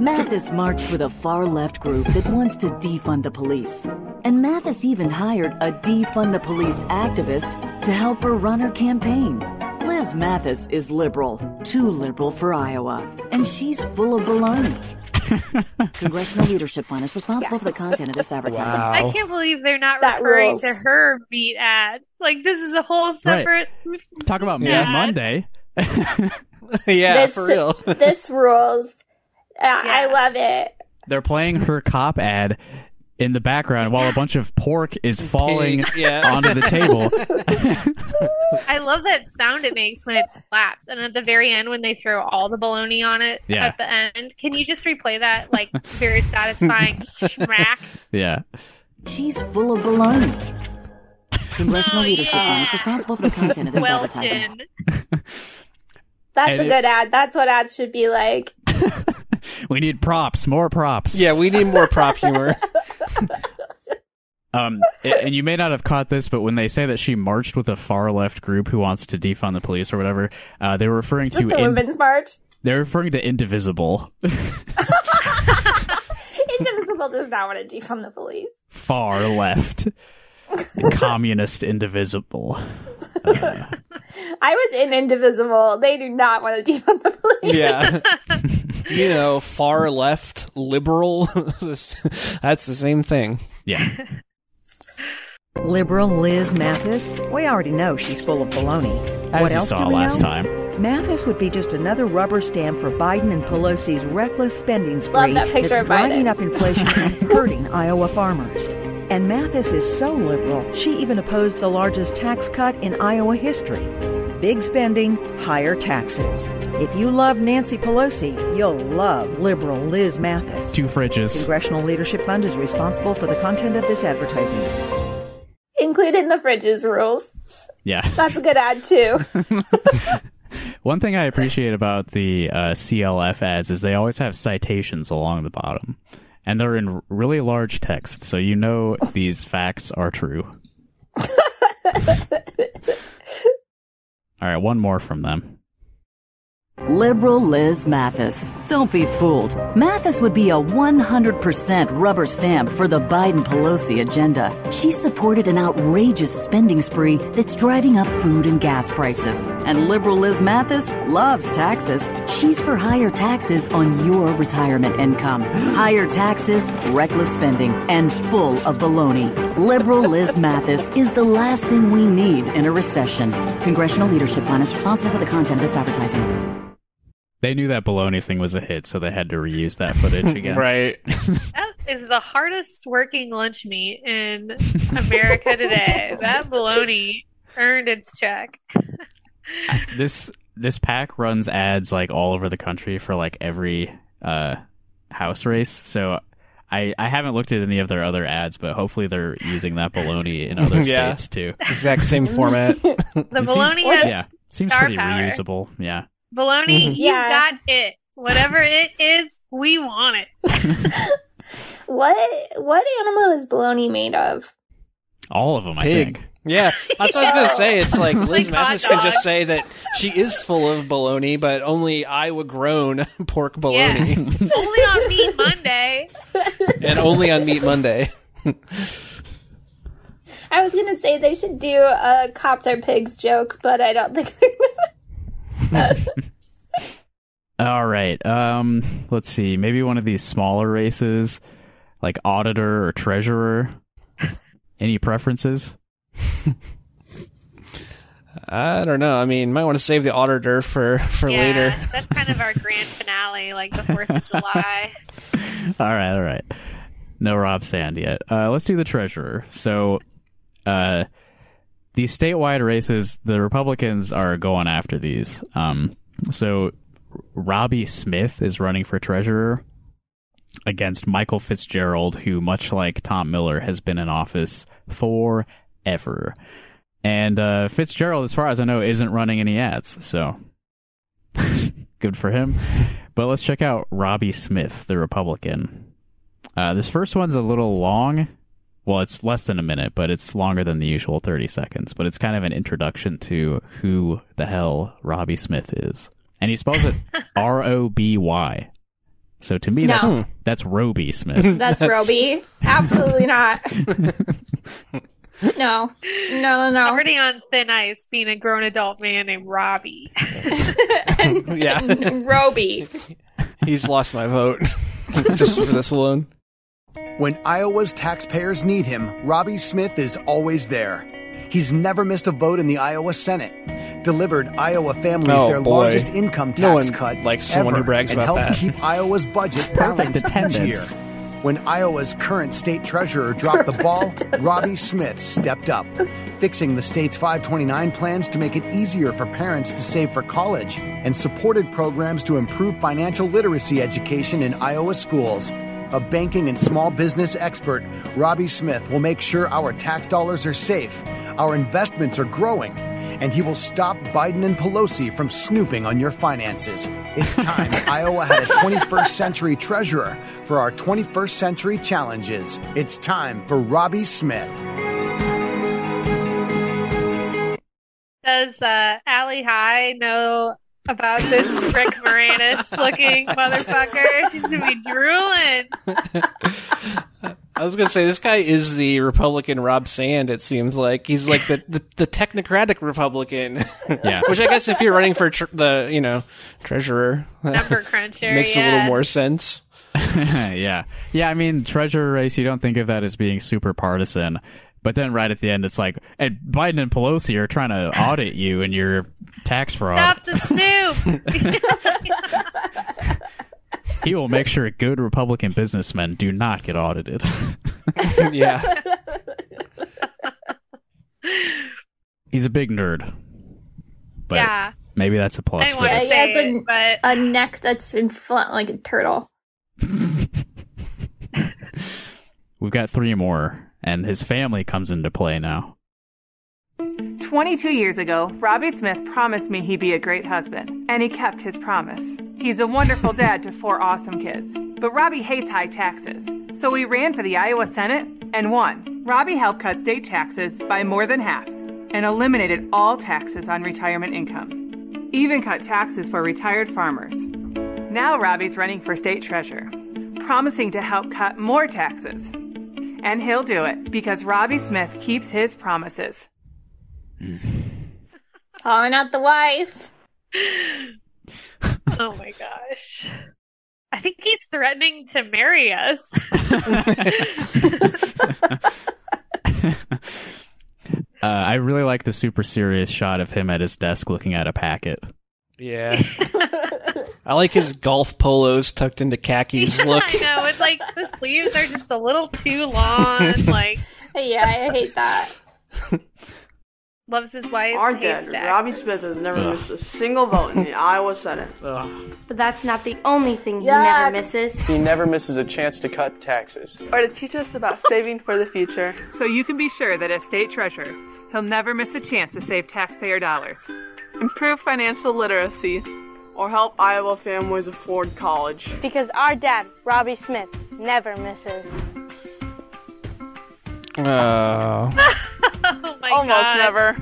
Mathis marched with a far left group that wants to defund the police. And Mathis even hired a defund the police activist to help her run her campaign. Liz Mathis is liberal, too liberal for Iowa, and she's full of baloney. Congressional Leadership Fund is responsible for the content of this advertising. I can't believe they're not That referring rules. to her beat ad. Like this is a whole separate. Talk about Yeah. Monday. yeah, this, for real. this rules. Uh, I love it. They're playing her cop ad in the background while a bunch of pork is falling yeah. onto the table. I love that sound it makes when it slaps, and at the very end when they throw all the bologna on it Yeah. at the end. Can you just replay that like very satisfying smack? yeah. She's full of baloney. Congressional Leadership Fund is responsible for the content of this advertising. Welchin. That's And a it- good ad. That's what ads should be like. We need props, more props. Yeah, we need more prop humor. Um, and you may not have caught this, but when they say that she marched with a far left group who wants to defund the police or whatever, uh, they were referring to the in- Women's March. they're referring to Indivisible, Indivisible does not want to defund the police. far left, communist Indivisible. I was in Indivisible. They do not want to defund the police. Yeah. you know, far left, liberal. That's the same thing. Yeah. Liberal Liz Mathis? We already know she's full of baloney. As what you else saw do we last know? time. Mathis would be just another rubber stamp for Biden and Pelosi's reckless spending spree that picture that's of driving Biden. up inflation and hurting Iowa farmers. And Mathis is so liberal, she even opposed the largest tax cut in Iowa history. Big spending, higher taxes. If you love Nancy Pelosi, you'll love liberal Liz Mathis. Two fridges. Congressional Leadership Fund is responsible for the content of this advertising. Including the fridges rules. Yeah. That's a good ad too. One thing I appreciate about the uh, CLF ads is they always have citations along the bottom, and they're in really large text, so you know these facts are true. All right, one more from them. Liberal Liz Mathis. Don't be fooled. Mathis would be a 100% rubber stamp for the Biden Pelosi agenda. She supported an outrageous spending spree that's driving up food and gas prices. And liberal Liz Mathis loves taxes. She's for higher taxes on your retirement income. Higher taxes, reckless spending, and full of baloney. Liberal Liz Mathis is the last thing we need in a recession. Congressional Leadership Fund is responsible for the content of this advertising. They knew that baloney thing was a hit, so they had to reuse that footage again. right. That is the hardest working lunch meat in America today. that baloney earned its check. This this pack runs ads like all over the country for like every uh, house race. So I I haven't looked at any of their other ads, but hopefully they're using that baloney in other Yeah. states too. Exact same format. The baloney seems- bologna has yeah, seems star pretty power. reusable. Yeah. Bologna, Mhm. you Yeah. got it. Whatever it is, we want it. what what animal is bologna made of? All of them, I think. Yeah, that's what I was gonna say. It's like Liz Like hot can just say that she is full of baloney, but only Iowa grown pork baloney, Only on Meat Monday. and only on Meat Monday. I was gonna say they should do a cops are pigs joke, but I don't think they're All right. Um, let's see. Maybe one of these smaller races, like auditor or treasurer. Any preferences? I don't know. I mean, might want to save the auditor for for yeah, later. that's kind of our grand finale, like the Fourth of July. All right, all right. No Rob Sand yet. Uh, let's do the treasurer. So, uh, these statewide races, the Republicans are going after these. Um, so Robbie Smith is running for treasurer against Michael Fitzgerald, who, much like Tom Miller, has been in office forever. And uh, Fitzgerald, as far as I know, isn't running any ads. So good for him. But let's check out Robbie Smith, the Republican. Uh, this first one's a little long. Well, it's less than a minute, but it's longer than the usual 30 seconds. But it's kind of an introduction to who the hell Robbie Smith is. And he spells it R O B Y. So to me, No. that's, that's Roby Smith. That's Roby. Absolutely not. No, no, no, no. Already on thin ice, being a grown adult man named Robbie. yeah, Roby. he's lost my vote just for this alone. When Iowa's taxpayers need him, Robbie Smith is always there. He's never missed a vote in the Iowa Senate, delivered Iowa families Oh, their boy. largest income tax No one cut likes someone ever, who brags and about helped that. keep Iowa's budget Perfect balanced each attendance. year. When Iowa's current state treasurer dropped the ball, Robbie Smith stepped up, fixing the state's 529 plans to make it easier for parents to save for college and supported programs to improve financial literacy education in Iowa schools. A banking and small business expert, Robbie Smith will make sure our tax dollars are safe, our investments are growing, and he will stop Biden and Pelosi from snooping on your finances. It's time Iowa had a 21st century treasurer for our 21st century challenges. It's time for Robbie Smith. Does uh, Allie High know about this Rick Moranis looking motherfucker? She's gonna be drooling. I was gonna say this guy is the Republican Rob Sand. It seems like he's like the the, the technocratic Republican. Yeah. Which I guess if you're running for tr- the you know treasurer, Number cruncher, makes a little more sense. yeah. Yeah, I mean, treasurer race, you don't think of that as being super partisan. But then right at the end, it's like, and Biden and Pelosi are trying to audit you and your tax fraud. Stop the snoop. He will make sure good Republican businessmen do not get audited. yeah. He's a big nerd. But Yeah. maybe that's a plus I for wanna Yeah, this. he has a, but- a neck that's been flat like a turtle. We've got three more, and his family comes into play now. 22 years ago, Robbie Smith promised me he'd be a great husband, and he kept his promise. He's a wonderful dad to four awesome kids. But Robbie hates high taxes, so he ran for the Iowa Senate and won. Robbie helped cut state taxes by more than half and eliminated all taxes on retirement income, even cut taxes for retired farmers. Now Robbie's running for state treasurer, promising to help cut more taxes. And he'll do it because Robbie Smith keeps his promises. Calling out the wife. oh my gosh. I think he's threatening to marry us. Uh, I really like the super serious shot of him at his desk looking at a packet. Yeah. I like his golf polos tucked into khakis look. I know. It's like the sleeves are just a little too long. Like Yeah, I hate that. loves his wife. Our hates dad. Robbie Smith, has never Ugh. missed a single vote in the Iowa Senate. But that's not the only thing he Yuck. never misses. He never misses a chance to cut taxes. Or to teach us about saving for the future. So you can be sure that as state treasurer, he'll never miss a chance to save taxpayer dollars. Improve financial literacy. Or help Iowa families afford college. Because our dad, Robbie Smith, never misses. Oh. oh my Almost God. never.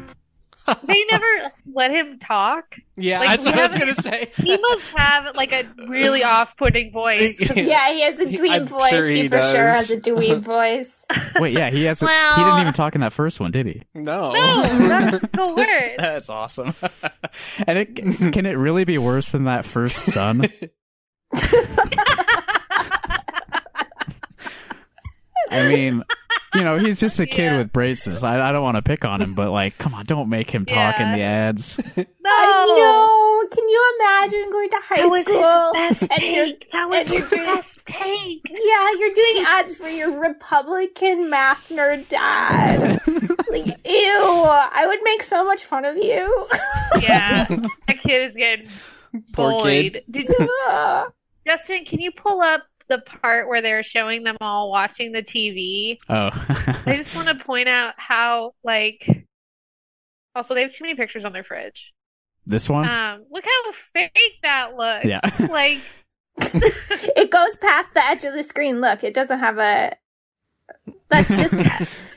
They never let him talk. Yeah, Like, that's we what I was gonna say. He must have like a really off-putting voice. Yeah, he has a dweeb I'm voice. sure he, he for sure has a dweeb voice. Wait, yeah, he has. A, he didn't even talk in that first one, did he? No. No, that's the worst. That's awesome. and it can it really be worse than that first son? I mean, you know, he's just a kid with braces. I, I don't want to pick on him, but like, come on, don't make him talk in the ads. I know. Can you imagine going to high That was his school? best and you're- take. That was and you're his doing- best take. Yeah, you're doing ads for your Republican math nerd dad. like, ew. I would make so much fun of you. Yeah, that kid is getting Poor bullied. kid. Did you, Justin, can you pull up the part where they're showing them all watching the TV? Oh, I just want to point out how like also they have too many pictures on their fridge. this one? Um, look how fake that looks. Yeah. like it goes past the edge of the screen. Look, it doesn't have a. That's just.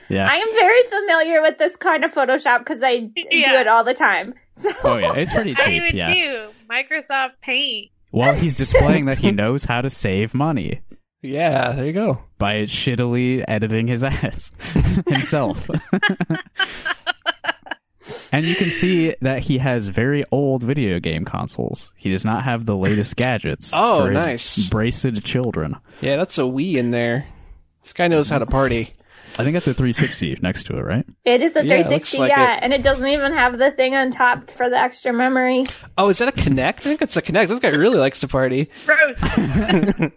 yeah. I am very familiar with this kind of Photoshop because I do it all the time. So Oh yeah, it's pretty I cheap. do it Yeah. too. Microsoft Paint. Well, he's displaying that he knows how to save money Yeah, there you go. by shittily editing his ads himself. and you can see that he has very old video game consoles. He does not have the latest gadgets. Oh, nice. Braced children. Yeah, that's a Wii in there. This guy knows how to party. I think that's a 360 next to it, right? it is a Yeah, 360, looks like yeah, it. and it doesn't even have the thing on top for the extra memory. Oh, is that a Kinect? I think it's a Kinect. This guy really likes to party. Gross.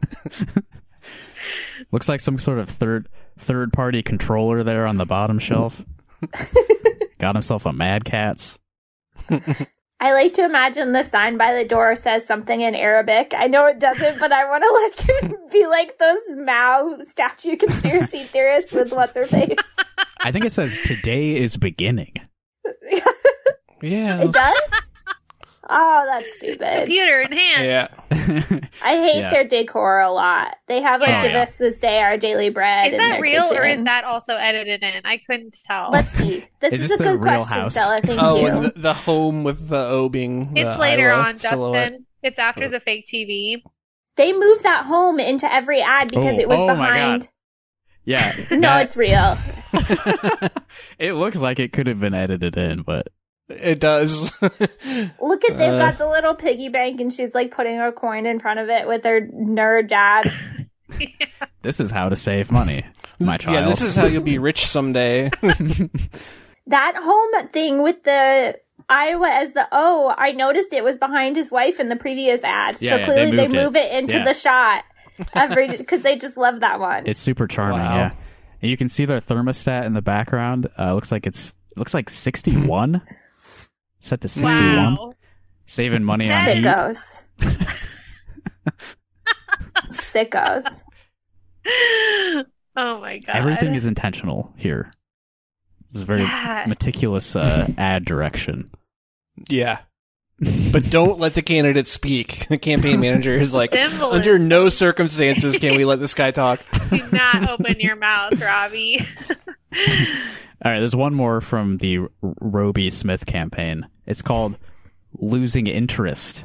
Looks like some sort of third third party controller there on the bottom shelf. Got himself a Mad Catz. I like to imagine the sign by the door says something in Arabic. I know it doesn't, but I want to like be like those Mao statue conspiracy theorists with what's her face. I think it says today is beginning. Yeah. It does. Oh, that's stupid. Computer in hand. Yeah. I hate Yeah. their decor a lot. They have like oh, Yeah. give us this day our daily bread. Is in that their real or is kitchen. that also edited in? I couldn't tell. Let's see. This Is is, this a the good real question, house? Stella. Thank oh, you. and the, the home with the O being the It's later Iowa on, silhouette. Justin. It's after the fake TV. They moved that home into every ad because Oh, it was oh my behind. God. Yeah. No, that- it's real. it looks like it could have been edited in, but It does. Look at they've Uh. got the little piggy bank, and she's like putting her coin in front of it with her nerd dad. this is how to save money, my child. yeah, this is how you'll be rich someday. that home thing with the Iowa as the O, I noticed it was behind his wife in the previous ad. Yeah, so yeah, they clearly they, moved it. move it, into Yeah. the shot every because they just love that one. It's super charming, Wow. yeah. And you can see their thermostat in the background. Uh, looks like it's it looks like 61. Set to 61. Wow. Saving money on heat. Sickos. Sickos. Oh my god. Everything is intentional here. This is very Yeah. meticulous uh, ad direction. yeah. But don't let the candidate speak. The campaign manager is like, Symbolism. under no circumstances can we let this guy talk. Do not open your mouth, Robbie. All right, there's one more from the R- Roby Smith campaign. It's called "Losing Interest,"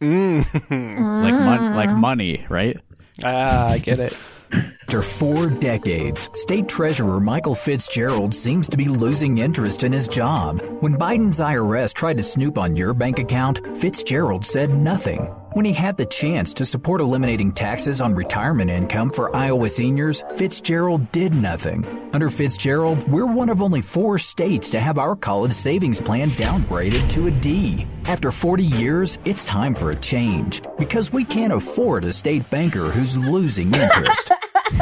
Mm. like mon- like money, right? ah, I get it. After four decades, State Treasurer Michael Fitzgerald seems to be losing interest in his job. When Biden's IRS tried to snoop on your bank account, Fitzgerald said nothing. When he had the chance to support eliminating taxes on retirement income for Iowa seniors, Fitzgerald did nothing. Under Fitzgerald, we're one of only four states to have our college savings plan downgraded to a D. After 40 years, it's time for a change because we can't afford a state banker who's losing interest.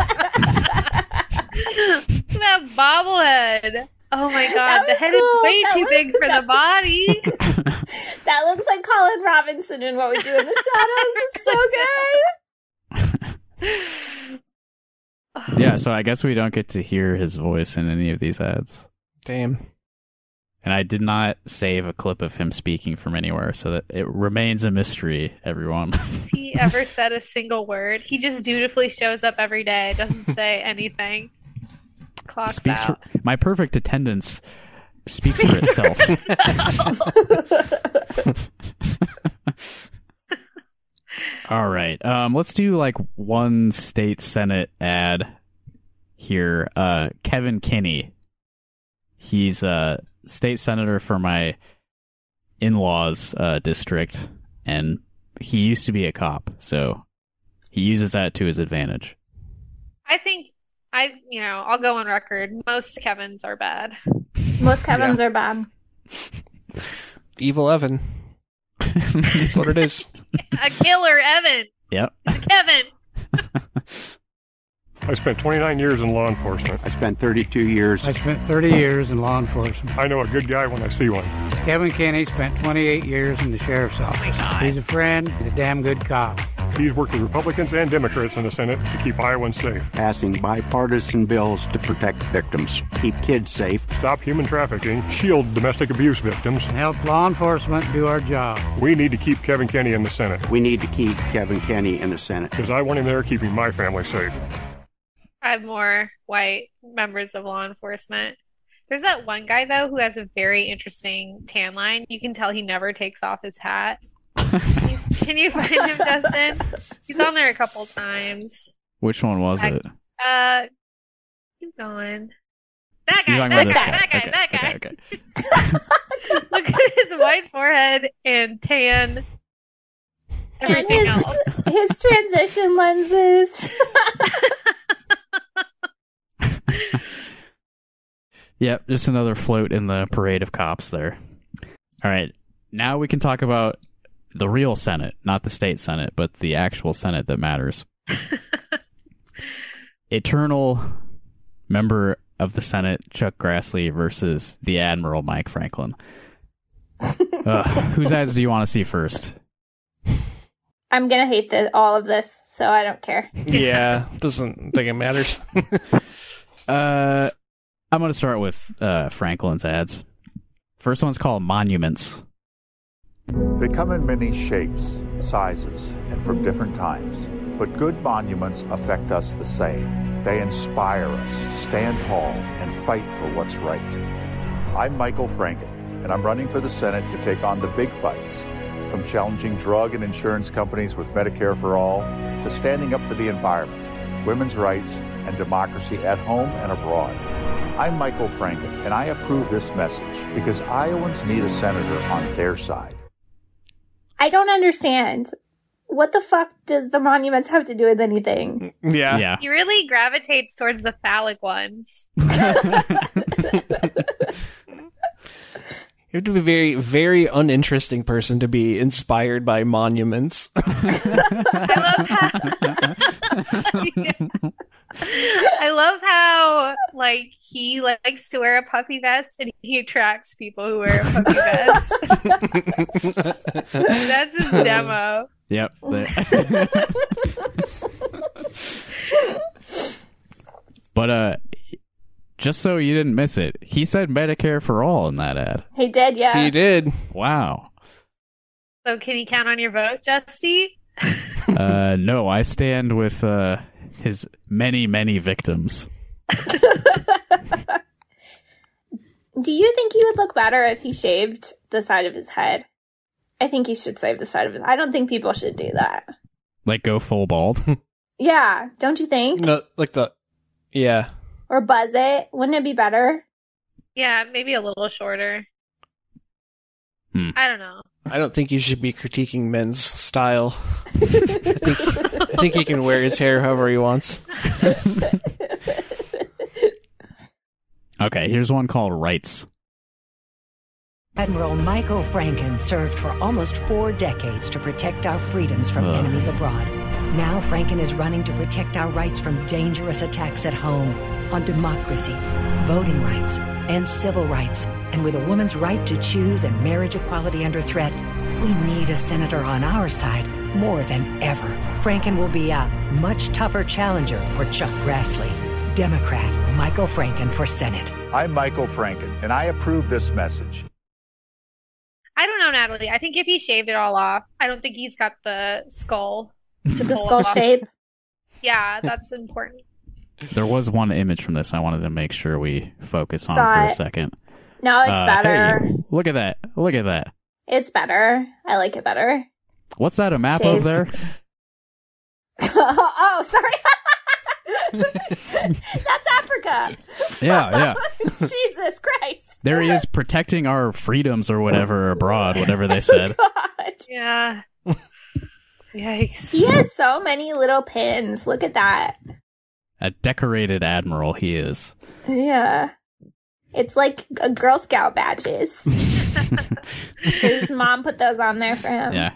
that bobblehead. Oh my god, the head cool. is way That too was- big for the body. That looks like Colin Robinson in What We Do in the Shadows. It's so good. Yeah, so I guess we don't get to hear his voice in any of these ads. Damn. And I did not save a clip of him speaking from anywhere, so that it remains a mystery, everyone. Has he ever said a single word? He just dutifully shows up every day, doesn't say anything. Clocks speaks out. for my perfect attendance speaks for itself. All right. Um, let's do like one state senate ad here. Uh, Kevin Kinney. He's a state senator for my in-laws uh, district, and he used to be a cop, so he uses that to his advantage. I think I, you know, I'll go on record. Most Kevins are bad. Most Kevins are bad. Evil Evan. That's what it is. A killer, Evan. Yep. Kevin. I spent 29 years in law enforcement. I spent 32 years. I spent 30 years in law enforcement. I know a good guy when I see one. Kevin Kinney spent 28 years in the sheriff's office. He's a friend, he's a damn good cop. He's worked with Republicans and Democrats in the Senate to keep Iowans safe. Passing bipartisan bills to protect victims, keep kids safe. Stop human trafficking, shield domestic abuse victims. And help law enforcement do our job. We need to keep Kevin Kinney in the Senate. We need to keep Kevin Kinney in the Senate. Because I want him there keeping my family safe. I have more white members of law enforcement. There's that one guy though who has a very interesting tan line. You can tell he never takes off his hat. Can you, find him, Justin? He's on there a couple times. Which one was I- it? Uh, keep going. That You're guy, talking that about guy, this that guy. guy, Okay, that guy. Look at his white forehead and tan. And Everything his, else. his transition lenses. Yep, just another float in the parade of cops there. All right, now we can talk about the real Senate, not the state Senate, but the actual Senate that matters. Eternal member of the Senate, Chuck Grassley, versus the Admiral, Mike Franken. Ugh, whose ads do you want to see first? I'm gonna hate this, all of this, so I don't care. yeah, doesn't think it matters. Uh, I'm going to start with uh, Franken's ads. First one's called Monuments. They come in many shapes, sizes, and from different times. But good monuments affect us the same. They inspire us to stand tall and fight for what's right. I'm Michael Franken, and I'm running for the Senate to take on the big fights, from challenging drug and insurance companies with Medicare for All to standing up for the environment, women's rights, and democracy at home and abroad. I'm Michael Franken, and I approve this message because Iowans need a senator on their side. I don't understand. What the fuck does the monuments have to do with anything? Yeah. Yeah. He really gravitates towards the phallic ones. You have to be a very, very uninteresting person to be inspired by monuments. I love how like he likes to wear a puffy vest and he attracts people who wear a puffy vest. That's his demo. Yep. but uh just so you didn't miss it, he said Medicare for all in that ad. He did, yeah. He did. Wow. So can you count on your vote, Justy? Uh no, I stand with uh his many, many victims. Do you think he would look better if he shaved the side of his head? I think he should shave the side of his. I don't think people should do that. Like go full bald. Yeah, don't you think? No, like the, yeah. Or buzz it? Wouldn't it be better? Yeah, maybe a little shorter. Hmm. I don't know. I don't think you should be critiquing men's style. I think I think he can wear his hair however he wants. Okay, here's one called Rights. Admiral Michael Franken served for almost four decades to protect our freedoms from Ugh. enemies abroad. Now Franken is running to protect our rights from dangerous attacks at home, on democracy, voting rights, and civil rights. And with a woman's right to choose and marriage equality under threat, we need a senator on our side more than ever. Franken will be a much tougher challenger for Chuck Grassley. Democrat Michael Franken for Senate. I'm Michael Franken, and I approve this message. I don't know, Natalie. I think if he shaved it all off, I don't think he's got the skull to The skull off. shape. Yeah, that's important. There was one image from this I wanted to make sure we focus on Saw for a second. No, it's Uh, better. hey, look at that. Look at that. It's better. I like it better. What's that, a map Shaved. over there? oh, sorry. That's Africa. Yeah, yeah. Jesus Christ. There he is protecting our freedoms or whatever abroad, whatever they said. God. Yeah. Yikes. He has so many little pins. Look at that. A decorated admiral he is. Yeah. It's like a Girl Scout badges. His mom put those on there for him. Yeah.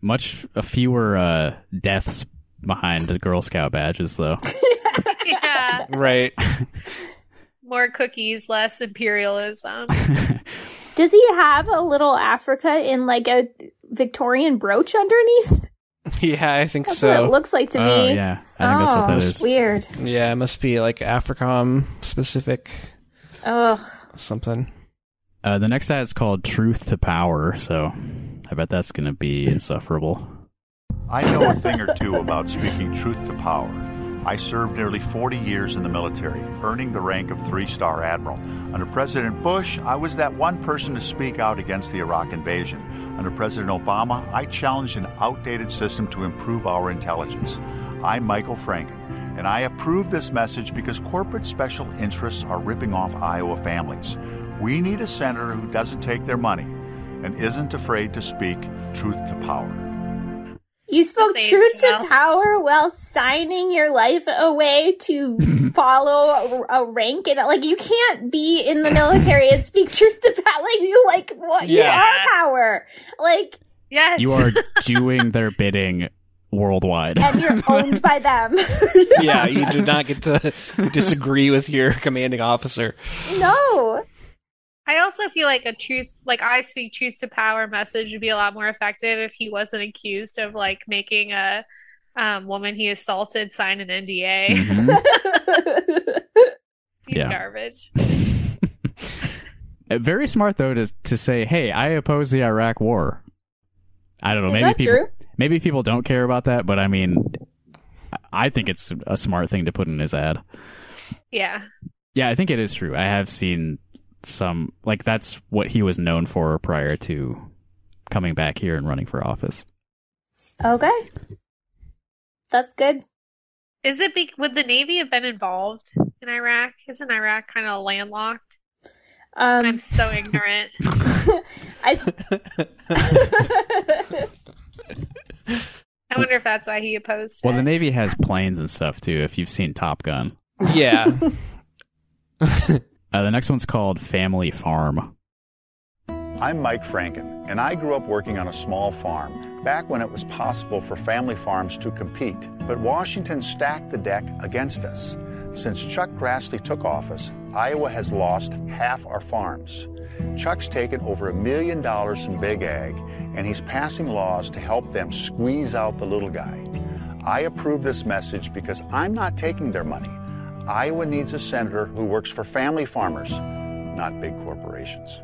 Much fewer uh, deaths behind the Girl Scout badges, though. yeah. Right. More cookies, less imperialism. Does he have a little Africa in like a Victorian brooch underneath? Yeah, I think That's so. what it looks like to me. Oh, yeah. I think that's what that Oh. Weird. Yeah, it must be like AFRICOM specific Ugh. something. Uh, the next ad is called Truth to Power, so I bet that's going to be insufferable. I know a thing or two about speaking truth to power. I served nearly 40 years in the military, earning the rank of three star admiral. Under President Bush, I was that one person to speak out against the Iraq invasion. Under President Obama, I challenged an outdated system to improve our intelligence. I'm Michael Franken, and I approve this message because corporate special interests are ripping off Iowa families. We need a senator who doesn't take their money and isn't afraid to speak truth to power. You spoke Thanks, truth to Janelle. power while signing your life away to follow a, a rank, and like you can't be in the military and speak truth to power. Like you, like what? You are power. Like, yes, You are doing their bidding worldwide. and you're owned by them. yeah, you do not get to disagree with your commanding officer. no. I also feel like a truth, like I speak truth to power message would be a lot more effective if he wasn't accused of like making a um, woman he assaulted sign an NDA. Mhm. He's Yeah. garbage. Very smart though to to say, "Hey, I oppose the Iraq War." I don't know. Is maybe that people true? maybe people don't care about that, but I mean, I think it's a smart thing to put in his ad. Yeah. Yeah, I think it is true. I have seen some like that's what he was known for prior to coming back here and running for office. Okay. That's good. Is it be- would the Navy have been involved in Iraq? Isn't Iraq kind of landlocked? Um, I'm so ignorant. I I wonder if that's why he opposed Well, it. the Navy has planes and stuff too. If you've seen Top Gun, Yeah. uh, the next one's called Family Farm. I'm Mike Franken, and I grew up working on a small farm back when it was possible for family farms to compete. But Washington stacked the deck against us. Since Chuck Grassley took office, Iowa has lost half our farms. Chuck's taken over a million dollars in big ag, and he's passing laws to help them squeeze out the little guy. I approve this message because I'm not taking their money. Iowa needs a senator who works for family farmers, not big corporations.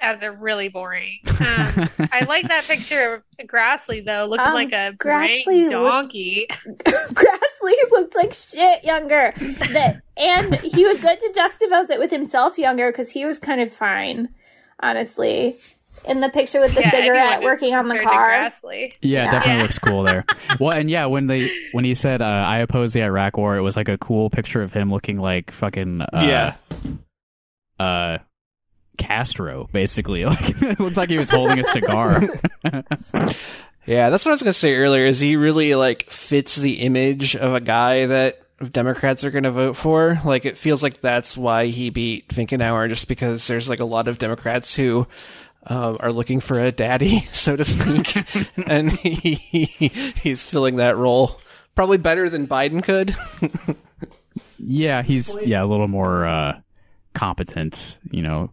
Ads are really boring. Um, I like that picture of Grassley though, looking Um, like a Grassley rank look- donkey. Grassley looked like shit younger. That and he was good to juxtapose it with himself younger because he was kind of fine, honestly. In the picture with the Yeah, cigarette working on the car. Grassley. Yeah, Yeah. definitely Yeah. looks cool there. well, and yeah, when they when he said uh, I oppose the Iraq War, it was like a cool picture of him looking like fucking uh, Yeah. uh Castro, basically. Like it looked like he was holding a cigar. Yeah, that's what I was gonna say earlier. Is he really like fits the image of a guy that Democrats are gonna vote for? Like, it feels like that's why he beat Finkenauer, just because there's like a lot of Democrats who um, are looking for a daddy, so to speak, and he, he's filling that role probably better than Biden could. yeah, he's yeah a little more uh competent, you know,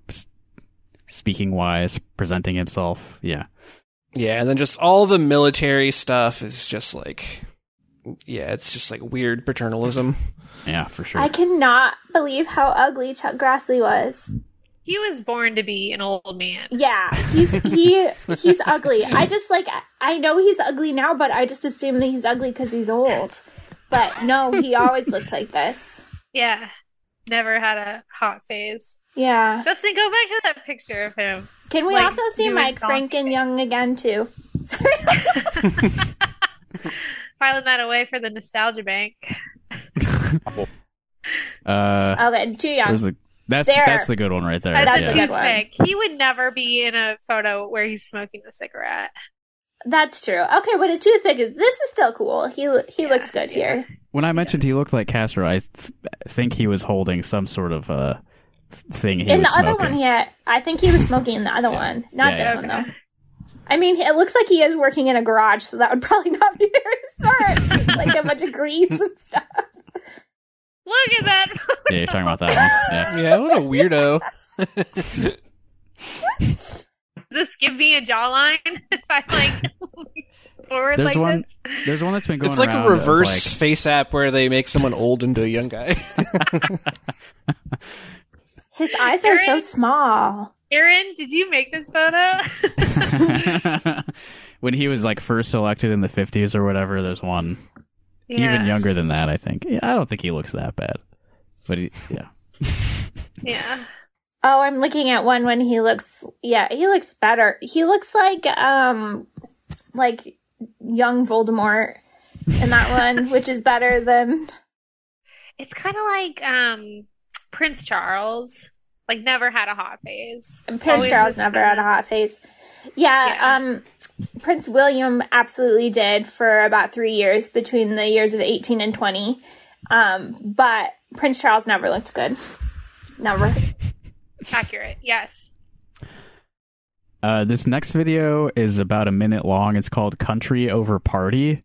speaking wise, presenting himself. Yeah. yeah, and then just all the military stuff is just like, yeah, it's just like weird paternalism. Yeah, for sure. I cannot believe how ugly Chuck Grassley was. He was born to be an old man. Yeah, he's he he's ugly. I just like I know he's ugly now, but I just assume that he's ugly because he's old. But no, he always looked like this. Yeah. Never had a hot phase. Yeah. Justin, go back to that picture of him. Can we Like, also see Mike donkey Franken young again too? Filing that away for the nostalgia bank. Uh, Okay, too young. there's a, that's There. that's the good one right there. That's yeah. a toothpick. He would never be in a photo where he's smoking a cigarette. That's true. Okay, but a toothpick is this is still cool. He lo- he looks good here. When I mentioned he looked like Castro, I th- think he was holding some sort of uh, thing he in was the other one, he had, I think he was smoking in the other one, not Yeah, this yeah. one though. I mean, it looks like he is working in a garage, so that would probably not be very smart. Like a bunch of grease and stuff. Look at that. Yeah, you're talking about that one. Yeah. Yeah, what a weirdo. Does this give me a jawline if I like forward There's like one. this? There's one that's been going It's like around a reverse like- face app where they make someone old into a young guy. His eyes are so small. Aaron, did you make this photo? when he was like first elected in the 50s or whatever. There's one Yeah. even younger than that. I think. Yeah, I don't think he looks that bad, but he, yeah. yeah. Oh, I'm looking at one when he looks. Yeah, he looks better. He looks like um, like young Voldemort in that one, which is better than. It's kind of like um Prince Charles. Like never had a hot phase. Prince Always Charles never had a hot face. Yeah, um, Prince William absolutely did for about three years between the years of 18 and 20. Um, but Prince Charles never looked good. Never. accurate. Yes. Uh, this next video is about a minute long. It's called "Country Over Party,"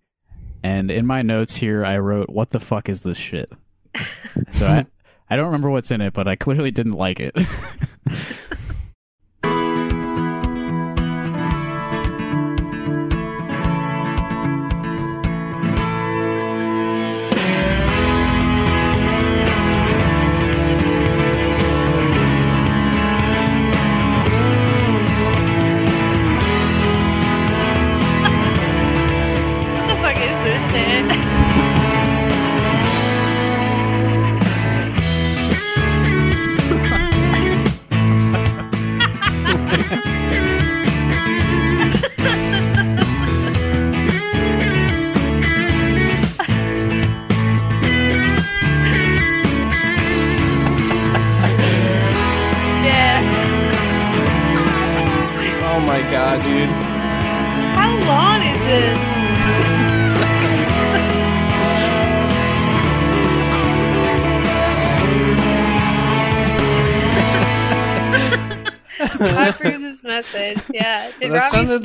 and in my notes here, I wrote, "What the fuck is this shit?" so I, I don't remember what's in it, but I clearly didn't like it.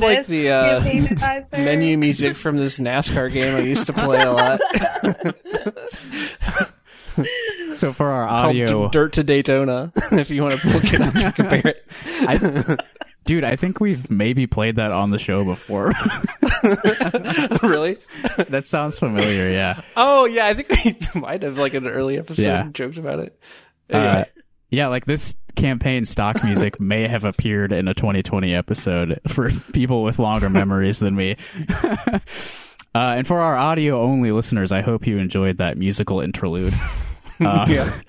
sounded like the uh, menu music from this NASCAR game I used to play a lot. so for our Called audio, D- Dirt to Daytona. if you want to look it up and compare it. I, dude, I think we've maybe played that on the show before. really? that sounds familiar. Yeah. Oh yeah, I think we might have like in an early episode Yeah. joked about it. Uh, yeah, like this campaign stock music may have appeared in a 2020 episode for people with longer memories than me. uh, and for our audio only listeners, I hope you enjoyed that musical interlude. Uh, Yeah.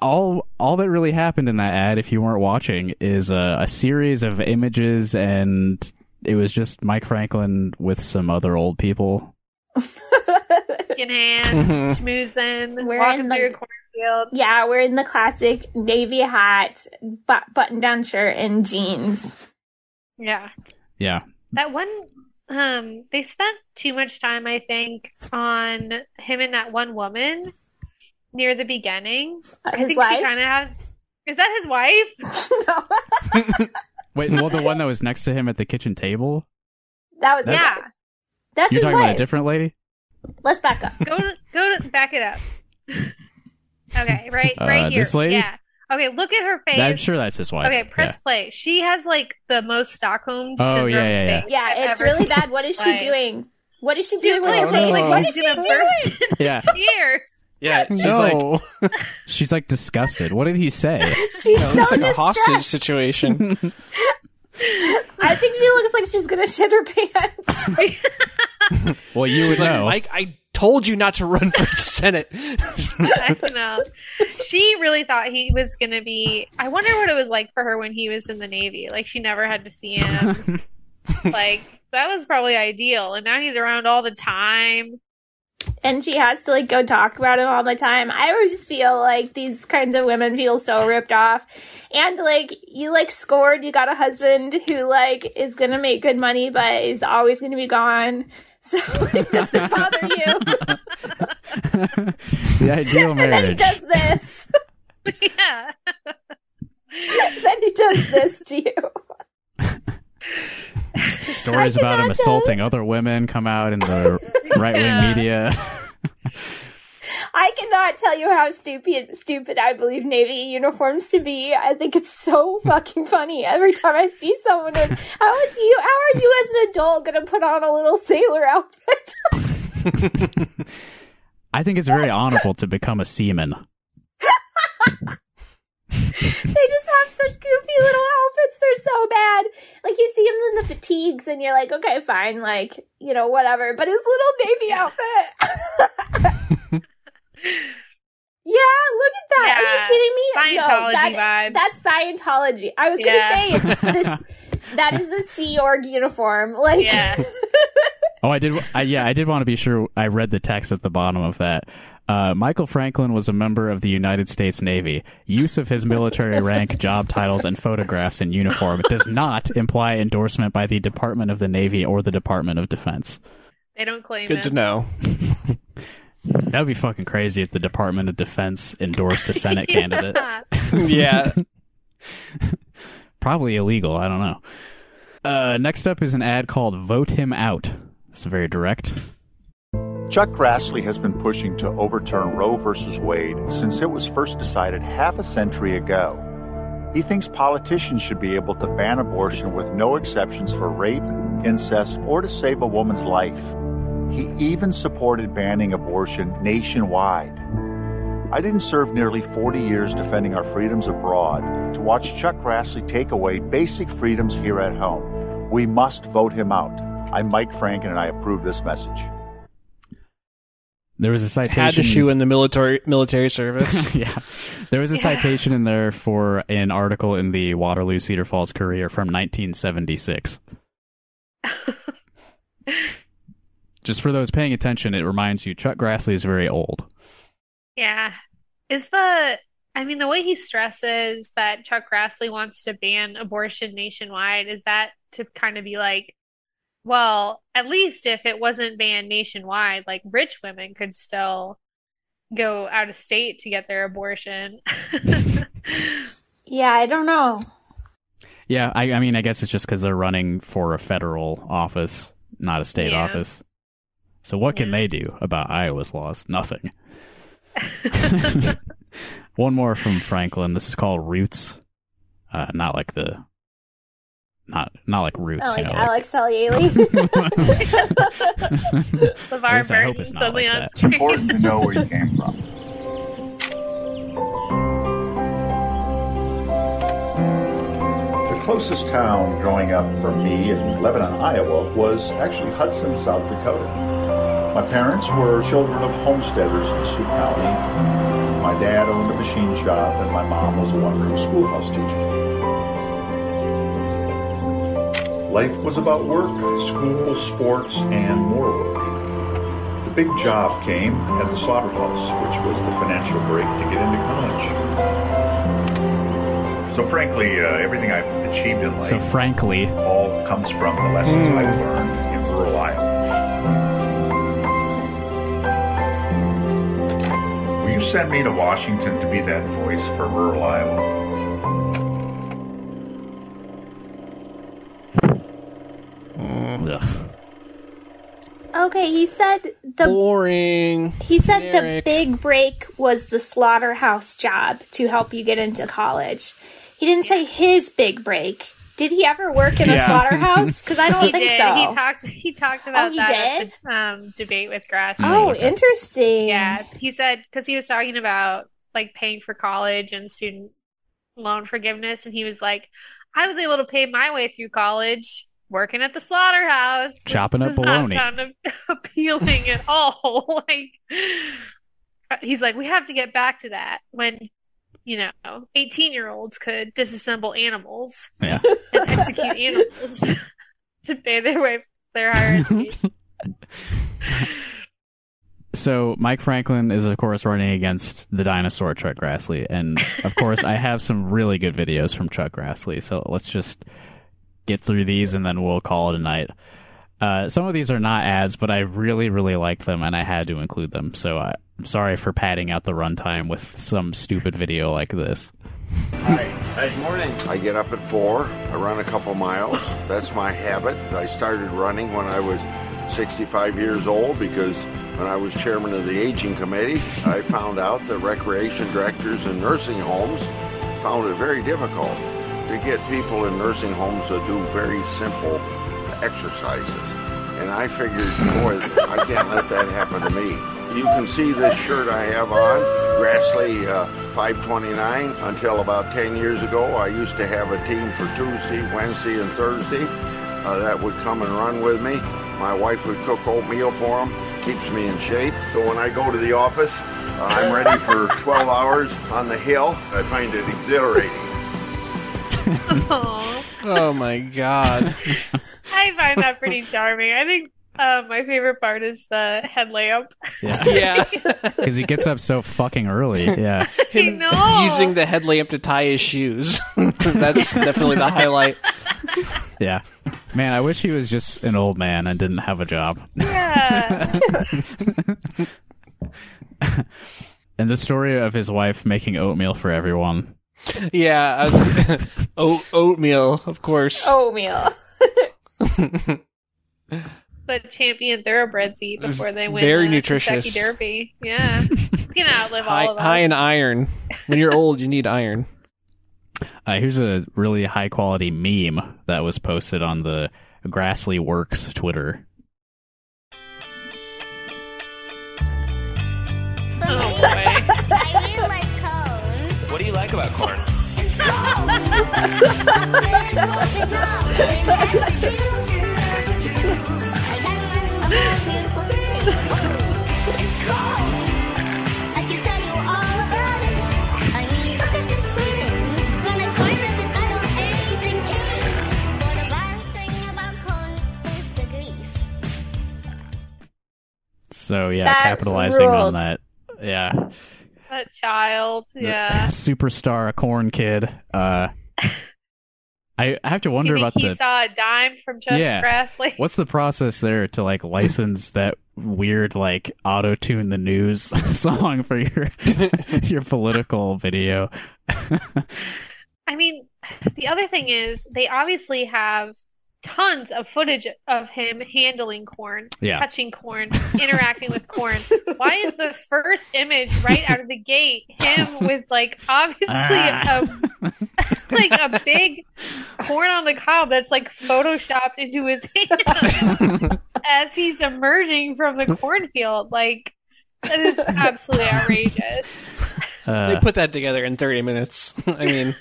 All all that really happened in that ad, if you weren't watching, is a, a series of images, and it was just Mike Franken with some other old people. Shaking hands, schmoozing, We're walking in through a the- Yeah, we're in the classic navy hat, but button down shirt, and jeans. Yeah. Yeah, That one, um, they spent too much time, I think, on him and that one woman near the beginning. I Uh, his think wife? she kind of has. Is that his wife? No. Wait, well, the one that was next to him at the kitchen table. That was That's- yeah. That's You're his talking wife. about a different lady. Let's back up. go to, go to back it up. Okay, right, Uh, right here. this lady? Yeah. Okay, look at her face. I'm sure that's his wife. Okay, press Yeah. play. She has like the most Stockholm Oh, syndrome yeah, yeah, yeah. face Yeah, I've it's really seen. bad. What is she Like, doing? What is she doing with like, her face? Like, what is she gonna doing? burst Yeah, Tears. yeah. She's no. like, she's like disgusted. What did he say? She's no, so it's like a hostage situation. I think she looks like she's gonna shit her pants. Well, you She's would like, know. Mike, I told you not to run for the Senate. I don't know. She really thought he was going to be. I wonder what it was like for her when he was in the Navy. Like, she never had to see him. like, that was probably ideal. And now he's around all the time. and she has to like go talk about him all the time. I always feel like these kinds of women feel so ripped off. And like you like scored, you got a husband who like is gonna make good money but is always gonna be gone. So it doesn't bother you. the ideal and then he does this. yeah. then he does this to you. Stories about him assaulting other women come out in the right wing Yeah. media. I cannot tell you how stupid stupid I believe Navy uniforms to be. I think it's so fucking funny every time I see someone. In, how is you? How are you as an adult gonna put on a little sailor outfit? I think it's very honorable to become a seaman. they just have such goofy little outfits. They're so bad. Like you see him in the fatigues, and you're like, okay, fine, like you know, whatever. But his little baby outfit. yeah, look at that. Are you Yeah. kidding me? Scientology that, vibes. That's Scientology. I was Yeah. gonna say it's this. That is the Sea Org uniform. Like, Yeah. Oh, I did. I, yeah, I did want to be sure I read the text at the bottom of that. Uh, Michael Franken was a member of the United States Navy. Use of his military rank, job titles, and photographs in uniform does not imply endorsement by the Department of the Navy or the Department of Defense. They don't claim Good it. to know. That would be fucking crazy if the Department of Defense endorsed a Senate candidate. yeah. Probably illegal. I don't know. Uh, next up is an ad called "Vote Him Out." It's very direct. Chuck Grassley has been pushing to overturn Roe v. Wade since it was first decided half a century ago. He thinks politicians should be able to ban abortion with no exceptions for rape, incest, or to save a woman's life. He even supported banning abortion nationwide. I didn't serve nearly 40 years defending our freedoms abroad to watch Chuck Grassley take away basic freedoms here at home. We must vote him out. I'm Mike Franken, and I approve this message. There was a citation. Had to shoe in the military military service. yeah. There was a Yeah. citation in there for an article in the Waterloo Cedar Falls Courier from 1976. Just for those paying attention, it reminds you Chuck Grassley is very old. Yeah. Is the I mean the way he stresses that Chuck Grassley wants to ban abortion nationwide, is that to kind of be like, well, at least if it wasn't banned nationwide, like rich women could still go out of state to get their abortion. yeah, I don't know. Yeah, I, I mean, I guess it's just because they're running for a federal office, not a state Yeah. office. So what can they do about Iowa's laws? Nothing. One more from Franken. This is called Roots. Uh, not like the, not not like Roots. I like you know, Alex Haley. At LeVar I hope Burton it's not suddenly like on that. It's important to know where you came from. Closest town growing up for me in Lebanon, Iowa, was actually Hudson, South Dakota. My parents were children of homesteaders in Sioux County. My dad owned a machine shop, and my mom was a one room schoolhouse teacher. Life was about work, school, sports, and more work. The big job came at the slaughterhouse, which was the financial break to get into college. So, frankly, uh, everything I've achieved in life So frankly, all comes from the lessons I learned in rural Iowa. Will you send me to Washington to be that voice for rural Iowa? ugh. Okay, he said the boring. He said the Generic. big break was the slaughterhouse job to help you get into college. He didn't say his big break. Did he ever work in a Yeah. slaughterhouse? Because I don't He think did. so. He talked. He talked about oh, he that did? the um, debate with Grass. oh, interesting. Yeah, he said because he was talking about like paying for college and student loan forgiveness, and he was like, "I was able to pay my way through college, working at the slaughterhouse. Chopping up does not bologna. sound a- appealing at all. like he's like, we have to get back to that when you know, 18 year olds could disassemble animals Yeah. and execute animals to pay their way their higher education. So Mike Franken is of course running against the dinosaur Chuck Grassley, and of course I have some really good videos from Chuck Grassley. So let's just get through these and then we'll call it a night. Uh, some of these are not ads, but I really, really like them, and I had to include them. So I, I'm sorry for padding out the runtime with some stupid video like this. Hi. Good morning. I get up at four. I run a couple miles. That's my habit. I started running when I was 65 years old because when I was chairman of the aging committee, I found out that recreation directors in nursing homes found it very difficult to get people in nursing homes to do very simple exercises. And I figured, boy, I can't let that happen to me. You can see this shirt I have on, Grassley uh, 529. Until about 10 years ago, I used to have a team for Tuesday, Wednesday, and Thursday uh, that would come and run with me. My wife would cook oatmeal for them, keeps me in shape. So when I go to the office, uh, I'm ready for 12 hours on the hill. I find it exhilarating. Oh my god. I find that pretty charming. I think uh, my favorite part is the headlamp. Yeah. Yeah. Because he gets up so fucking early. Yeah. I know. Using the headlamp to tie his shoes. That's definitely the highlight. Yeah. Man, I wish he was just an old man and didn't have a job. Yeah. And the story of his wife making oatmeal for everyone. Yeah, I was, oat, oatmeal, of course. Oatmeal. But champion thoroughbreds eat before they win. Very the nutritious. Kentucky Derby. Yeah, you can outlive high, all of us. high in iron. When you're old, you need iron. Uh, here's a really high quality meme that was posted on the Grassley Works Twitter. Oh boy. I really like cone. What do you like about corn? So yeah, That capitalizing on that. Yeah. That child. Yeah. Superstar corn kid. Uh I have to Do you wonder think about he the saw a dime from Chuck yeah. Grassley? What's the process there to like license that weird like auto tune the news song for your your political video? I mean, the other thing is they obviously have tons of footage of him handling corn, Yeah. touching corn, interacting with corn. Why is the first image right out of the gate him with like obviously Ah. a like a big corn on the cob that's like photoshopped into his hand as he's emerging from the cornfield? Like that is absolutely outrageous. Uh, they put that together in 30 minutes. I mean,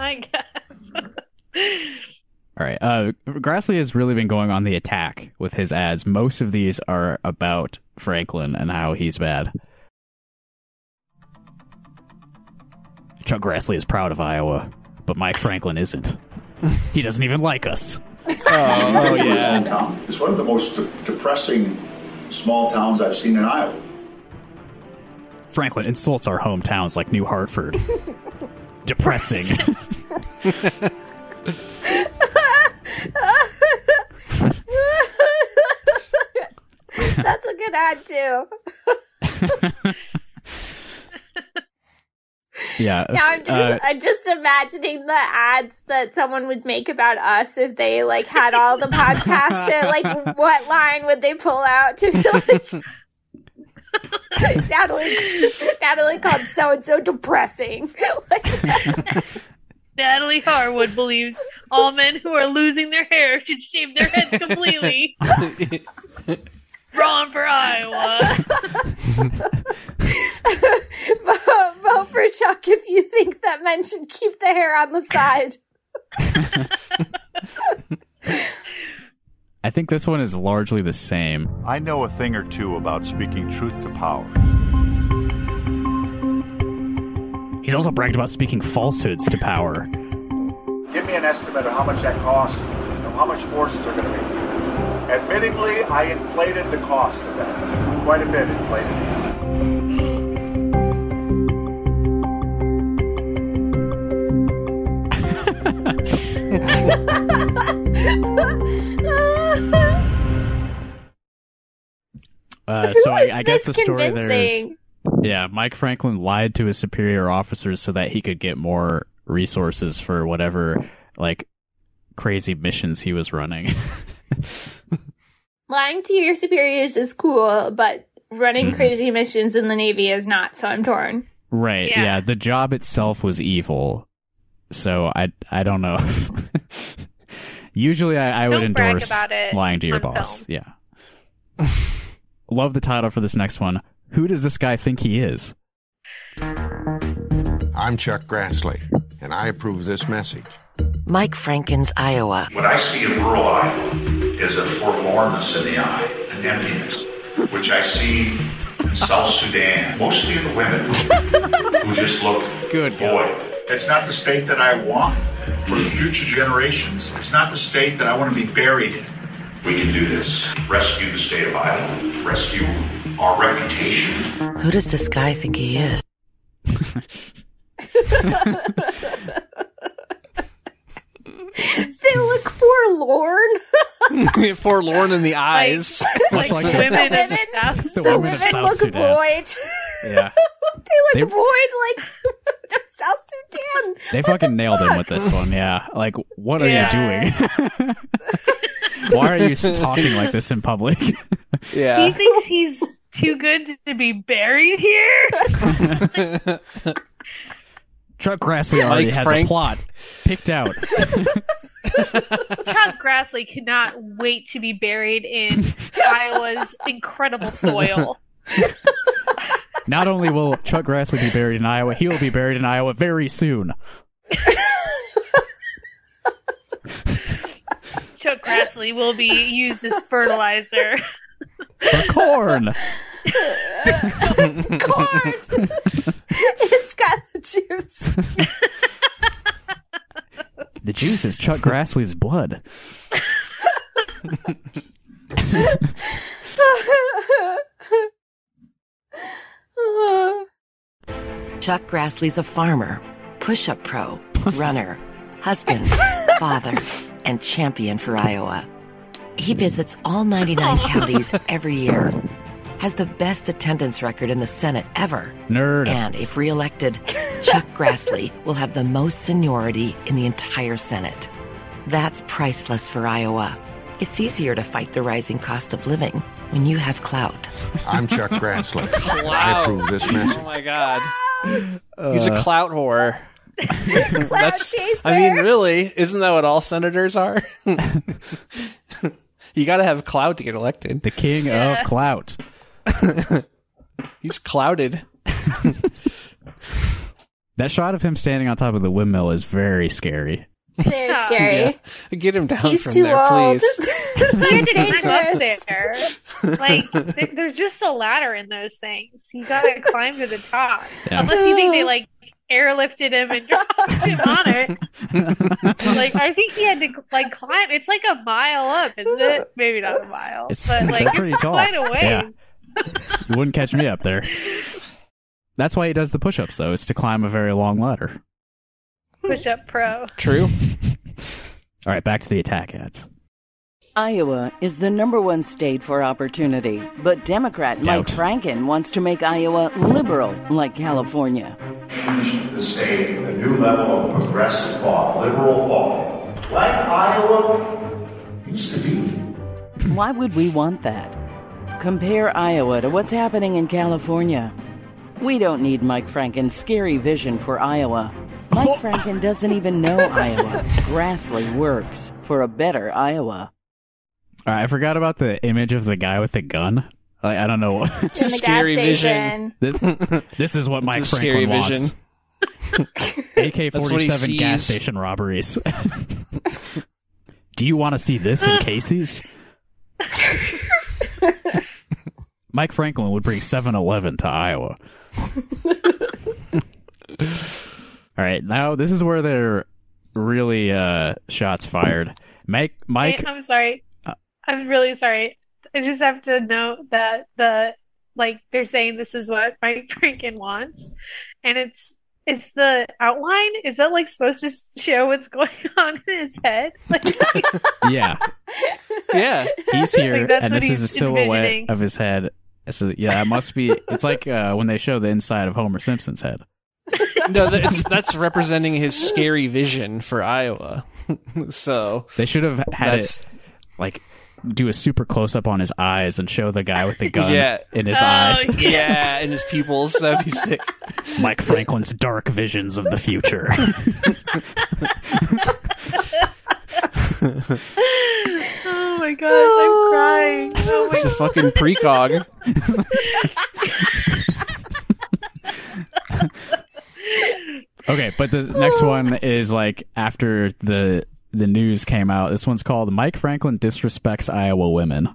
I guess. All right. Uh, Grassley has really been going on the attack with his ads. Most of these are about Franken and how he's bad. Chuck Grassley is proud of Iowa, but Mike Franken isn't. He doesn't even like us. oh, yeah. It's one of the most de- depressing small towns I've seen in Iowa. Franken insults our hometowns like New Hartford. Depressing. That's a good ad too. yeah. Yeah, I'm just, uh, I'm just imagining the ads that someone would make about us if they like had all the podcasts. and, like, what line would they pull out to be like, Natalie, Natalie called so and so depressing. Natalie Harwood believes all men who are losing their hair should shave their heads completely. Wrong for Iowa. vote, vote for Chuck if you think that men should keep the hair on the side. I think this one is largely the same. I know a thing or two about speaking truth to power. He's also bragged about speaking falsehoods to power. Give me an estimate of how much that costs, and how much forces are going to be. Admittingly, I inflated the cost of that. Quite a bit inflated. Uh, so I, I guess the this story there is convincing? Yeah, Mike Franken lied to his superior officers so that he could get more resources for whatever like crazy missions he was running. Lying to your superiors is cool, but running Mhm. crazy missions in the Navy is not, so I'm torn. right. Yeah. Yeah. The job itself was evil. So I I don't know. Usually I, I would endorse lying to your boss. Yeah. Love the title for this next one. Who does this guy think he is? I'm Chuck Grassley, and I approve this message. Mike Franken's Iowa. What I see in rural Iowa is a forlornness in the eye, an emptiness, which I see in South Sudan, mostly in the women who just look Good void. It's not the state that I want for the future generations. It's not the state that I want to be buried in. We can do this. Rescue the state of Iowa, rescue our reputation. Who does this guy think he is? They look forlorn. Forlorn in the eyes. Much like the- women in women, The the women women look Sudan. void. Yeah. they look They- void like South Sudan. They fucking nailed him with this one, yeah. Like, what are Yeah. you doing? Why are you talking like this in public? Yeah. He thinks he's too good to be buried here. Chuck Grassley already Mike has Frank- a plot picked out. Chuck Grassley cannot wait to be buried in Iowa's incredible soil. Not only will Chuck Grassley be buried in Iowa, he will be buried in Iowa very soon. Chuck Grassley will be used as fertilizer. For corn. Corn. it's got the juice. The juice is Chuck Grassley's blood. Chuck Grassley's a farmer, push up pro, runner, husband, father, and champion for Iowa. He visits all 99 counties every year, has the best attendance record in the Senate ever. Nerd. And if reelected, Chuck Grassley will have the most seniority in the entire Senate. That's priceless for Iowa. It's easier to fight the rising cost of living when you have clout. I'm Chuck Grassley. I Clout. approve this message. Oh my god. He's a Uh, clout whore. That's chaser. I mean, really, isn't that what all senators are? you got to have clout to get elected. The king Yeah. of clout. He's clouded. That shot of him standing on top of the windmill is very scary. They're scary. Yeah. Get him down He's from too there, old. please. He had to up Dangerous. there. Like, th- there's just a ladder in those things. You gotta climb to the top. Yeah. Unless you think they, like, airlifted him and dropped him on it. Like, I think he had to, like, climb. It's like a mile up, isn't it? Maybe not a mile. It's- but, like, they're pretty it's tall. quite a ways. Yeah. You wouldn't catch me up there. That's why he does the push ups, though, is to climb a very long ladder. Push up pro. True. All right, back to the attack ads. Iowa is the number one state for opportunity, but Democrat Mike Franken wants to make Iowa liberal like California. The state, a new level of progressive thought, liberal thought, like Iowa used to be. Why would we want that? Compare Iowa to what's happening in California. We don't need Mike Franken's scary vision for Iowa. Mike oh. Franken doesn't even know Iowa. Grassley works for a better Iowa. All right, I forgot about the image of the guy with the gun. Like, I don't know what. In the Scary gas vision. station. This, this is what Mike a scary vision. wants. AK That's what he 47 gas sees. station robberies. Do you want to see this in Casey's? Mike Franken would bring 7-Eleven to Iowa. All right, now this is where they're really uh, shots fired. Mike, Mike, Hey, I'm sorry. I'm really sorry. I just have to note that the like they're saying this is what Mike Franken wants, and it's it's the outline. Is that like supposed to show what's going on in his head? Like, yeah, yeah, he's here, Like, and this is a silhouette of his head. So yeah, it must be. It's like uh, when they show the inside of Homer Simpson's head. No, that's that's representing his scary vision for Iowa. so They should have had it like do a super close up on his eyes and show the guy with the gun Yeah. in his Oh, eyes. yeah, in his pupils. That'd be sick. Mike Franken's dark visions of the future. oh my gosh, I'm crying. Oh my It's a fucking precog. okay, but the next one is like after the the news came out. This one's called Mike Franken disrespects Iowa women.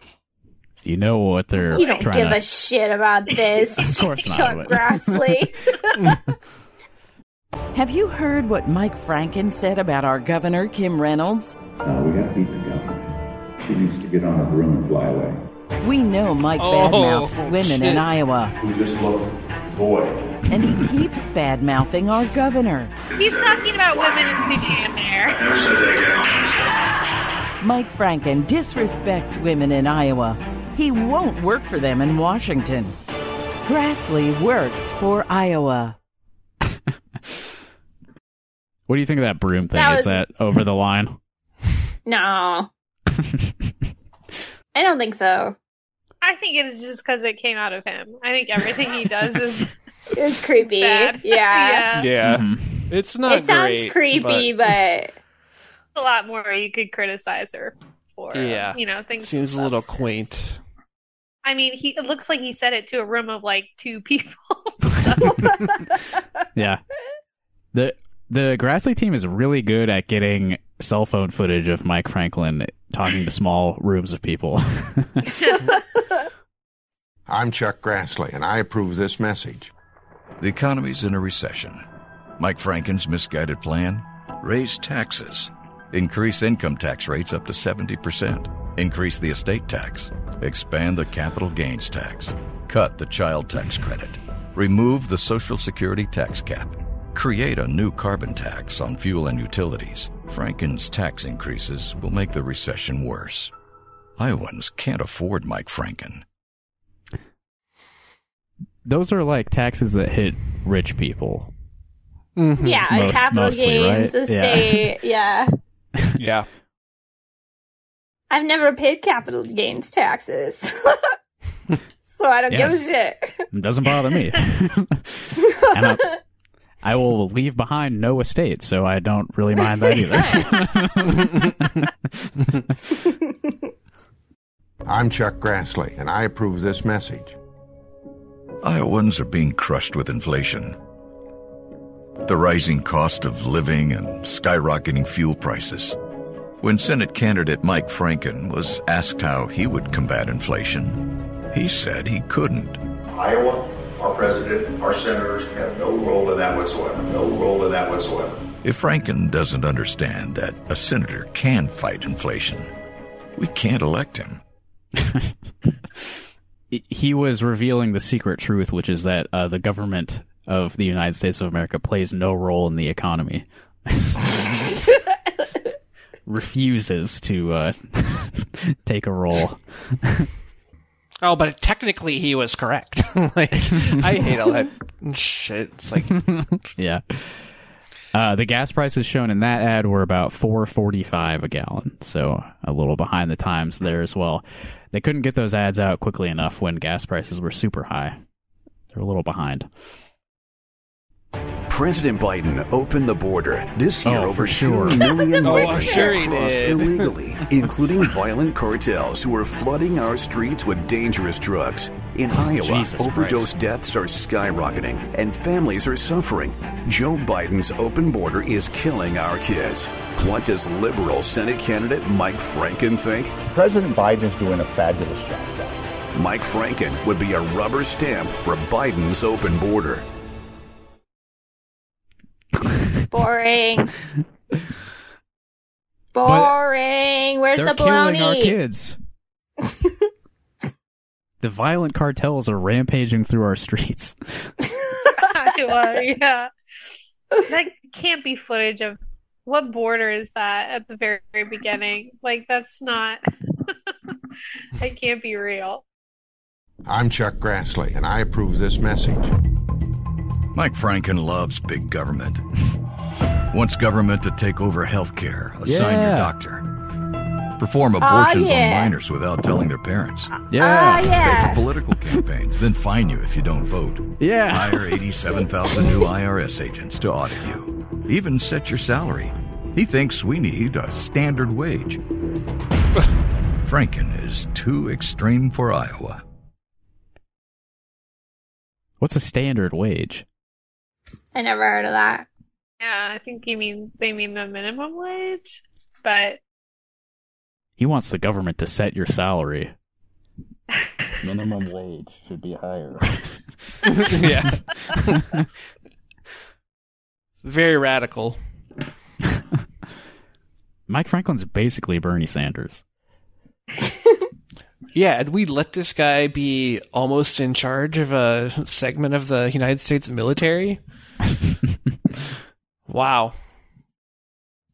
So you know what they're You don't trying give to a shit about this. Of course not, Chuck Grassley. Have you heard what Mike Franken said about our governor, Kim Reynolds? Uh, we got to beat the governor. She needs to get on a broom and fly away. We know Mike Oh, badmouths women shit. in Iowa, We just look void. and he keeps badmouthing our governor. He's talking about women in CGM there. Never said that again. Mike Franken disrespects women in Iowa. He won't work for them in Washington. Grassley works for Iowa. What do you think of that broom thing? That Is was- that over the line? no. I don't think so. I think it is just because it came out of him. I think everything he does is It's creepy. bad. Yeah. Yeah, Mm-hmm. it's not it sounds great. creepy, but, a lot more you could criticize her for. but yeah, you know, things. seems a little quaint. I mean, he it looks like he said it to a room of like two people. Yeah. The the Grassley team is really good at getting cell phone footage of Mike Franken talking to small rooms of people. I'm Chuck Grassley, and I approve this message. The economy's in a recession. Mike Franken's misguided plan? Raise taxes. Increase income tax rates up to 70%. Increase the estate tax. Expand the capital gains tax. Cut the child tax credit. Remove the Social Security tax cap. Create a new carbon tax on fuel and utilities. Franken's tax increases will make the recession worse. Iowans can't afford Mike Franken. Those are like taxes that hit rich people. Mm-hmm. yeah, Most- capital mostly, gains, right? Yeah. Yeah. Yeah. I've never paid capital gains taxes. so I don't Yeah. give a shit. It doesn't bother me. and I, I will leave behind no estate, so I don't really mind that either. I'm Chuck Grassley, and I approve this message. Iowans are being crushed with inflation. The rising cost of living and skyrocketing fuel prices. When Senate candidate Mike Franken was asked how he would combat inflation, he said he couldn't. Iowa, our president, our senators have no role in that whatsoever. No role in that whatsoever. If Franken doesn't understand that a senator can fight inflation, we can't elect him. he was revealing the secret truth, which is that uh, the government of the United States of America plays no role in the economy. Refuses to uh, take a role. Oh, but technically he was correct. like, I hate all that shit. It's like, yeah. Uh, the gas prices shown in that ad were about four forty five a gallon, so a little behind the times there as well. They couldn't get those ads out quickly enough when gas prices were super high. They're a little behind. President Biden opened the border. This year, Oh, over for sure. 2 million Oh, migrants sure he have crossed did. illegally, including violent cartels who are flooding our streets with dangerous drugs. In Iowa, Jesus overdose deaths are skyrocketing and families are suffering. Joe Biden's open border is killing our kids. What does liberal Senate candidate Mike Franken think? President Biden is doing a fabulous job. Mike Franken would be a rubber stamp for Biden's open border. Boring. Boring. Where's They're the baloney? killing our kids. the violent cartels are rampaging through our streets. Iowa, yeah. That can't be footage of what border is that at the very, very beginning? Like that's not that can't be real. I'm Chuck Grassley, and I approve this message. Mike Franken loves big government. Wants government to take over health care, assign your doctor, perform ah, abortions yeah. on minors without telling their parents. Ah, yeah. Oh, yeah. Pay for political campaigns, then fine you if you don't vote. Yeah. Hire 87,000 new IRS agents to audit you. Even set your salary. He thinks we need a standard wage. Franken is too extreme for Iowa. What's a standard wage? I never heard of that. Yeah, I think you mean they mean the minimum wage, but He wants the government to set your salary. Minimum wage should be higher. yeah. Very radical. Mike Franken's basically Bernie Sanders. Yeah, and we let this guy be almost in charge of a segment of the United States military. Wow.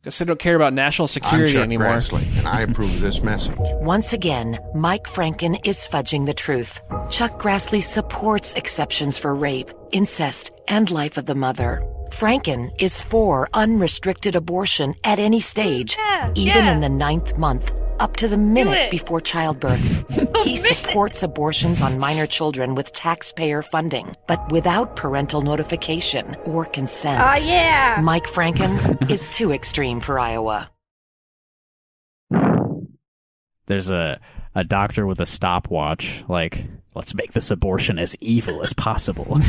Guess I don't care about national security I'm security Chuck anymore. Grassley, and I approve this message. Once again, Mike Franken is fudging the truth. Chuck Grassley supports exceptions for rape, incest, and life of the mother. Franken is for unrestricted abortion at any stage, Yeah, even yeah. in the ninth month, up to the minute before childbirth. he supports abortions on minor children with taxpayer funding, but without parental notification or consent. Oh, yeah. Mike Franken is too extreme for Iowa. There's a a doctor with a stopwatch. Like, let's make this abortion as evil as possible.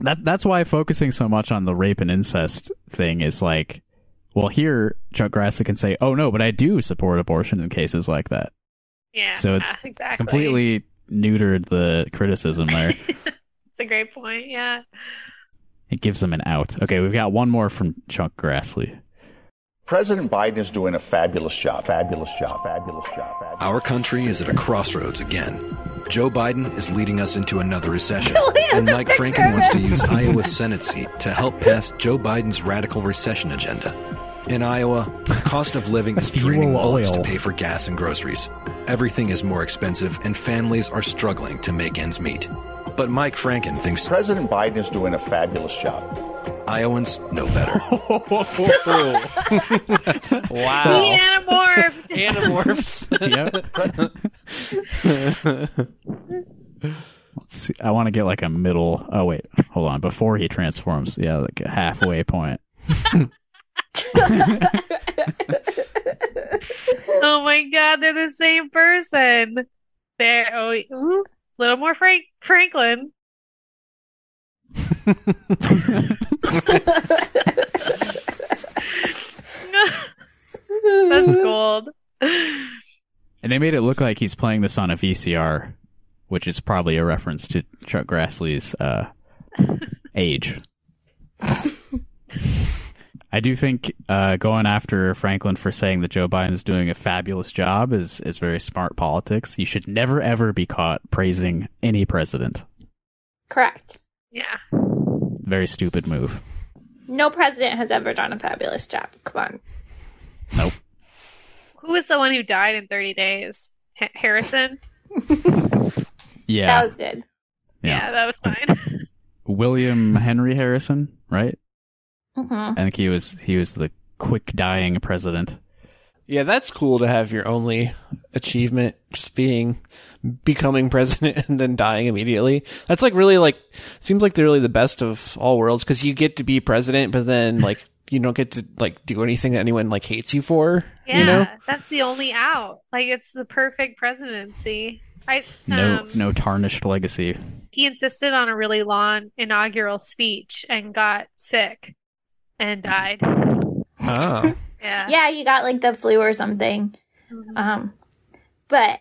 that that's why focusing so much on the rape and incest thing is like, well, here Chuck Grassley can say, "Oh no, but I do support abortion in cases like that." yeah, So it's exactly. completely neutered the criticism there. It's a great point. Yeah. it gives them an out. Okay, we've got one more from Chuck Grassley. President Biden is doing a fabulous job. Fabulous job. Fabulous job. Fabulous Our country is at a crossroads again. Joe Biden is leading us into another recession, and Mike Franken wants to use Iowa's Senate seat to help pass Joe Biden's radical recession agenda. In Iowa, the cost of living is Fuel draining bullets to pay for gas and groceries. Everything is more expensive, and families are struggling to make ends meet. But Mike Franken thinks President Biden is doing a fabulous job. Iowans know better. Wow. He anamorphed. Animorphs. Let's see. I want to get like a middle. Oh wait, hold on. Before he transforms, yeah, like a halfway point. oh my god, they're the same person. They're oh, ooh, little more Frank Franklin. That's gold. And they made it look like he's playing this on a VCR, which is probably a reference to Chuck Grassley's uh, age. I do think uh, going after Franken for saying that Joe Biden is doing a fabulous job is is very smart politics. You should never ever be caught praising any president. Correct. Yeah. Very stupid move. No president has ever done a fabulous job. Come on. Nope. Who was the one who died in 30 days? Ha- Harrison? Yeah. That was good. Yeah, that was fine. William Henry Harrison, right? hmm I think he was he was the quick dying president. Yeah, that's cool to have your only achievement just being becoming president and then dying immediately. That's like really like seems like they're really the best of all worlds because you get to be president, but then like you don't get to like do anything that anyone like hates you for. Yeah, You know? that's the only out. Like it's the perfect presidency. I No, um, no tarnished legacy. he insisted on a really long inaugural speech and got sick and died. Oh. Yeah. Yeah, you got like the flu or something. Um, but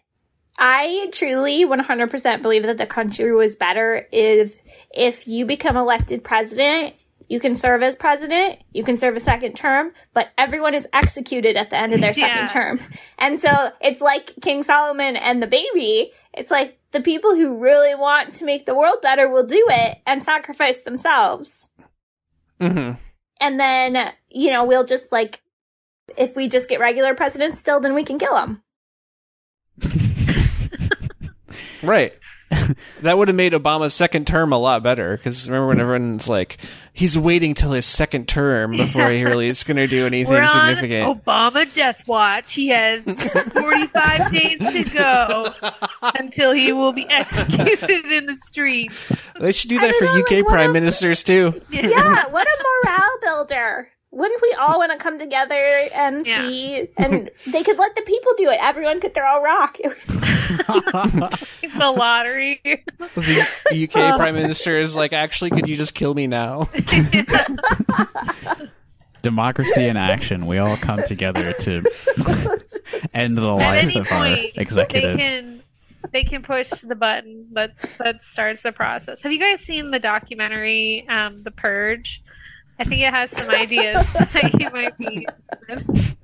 I truly 100% believe that the country was better if if you become elected president, you can serve as president, you can serve a second term, but everyone is executed at the end of their second Yeah. term. And so it's like King Solomon and the baby. It's like the people who really want to make the world better will do it and sacrifice themselves. Mm-hmm. And then, you know, we'll just like, if we just get regular presidents still, then we can kill them. Right. that would have made Obama's second term a lot better because remember when everyone's like, he's waiting till his second term before he really is going to do anything We're on significant. Obama death watch. He has 45 days to go until he will be executed in the streets. They should do that for UK prime ministers too. Yeah, what a morale builder. Wouldn't we all want to come together and see? And they could let the people do it. Everyone could throw a rock. the lottery. The UK prime minister is like, actually, could you just kill me now? Democracy in action. We all come together to end the At life any of our point, executive. they can they can push the button that that starts the process. Have you guys seen the documentary, um, The Purge? I think it has some ideas that you might be.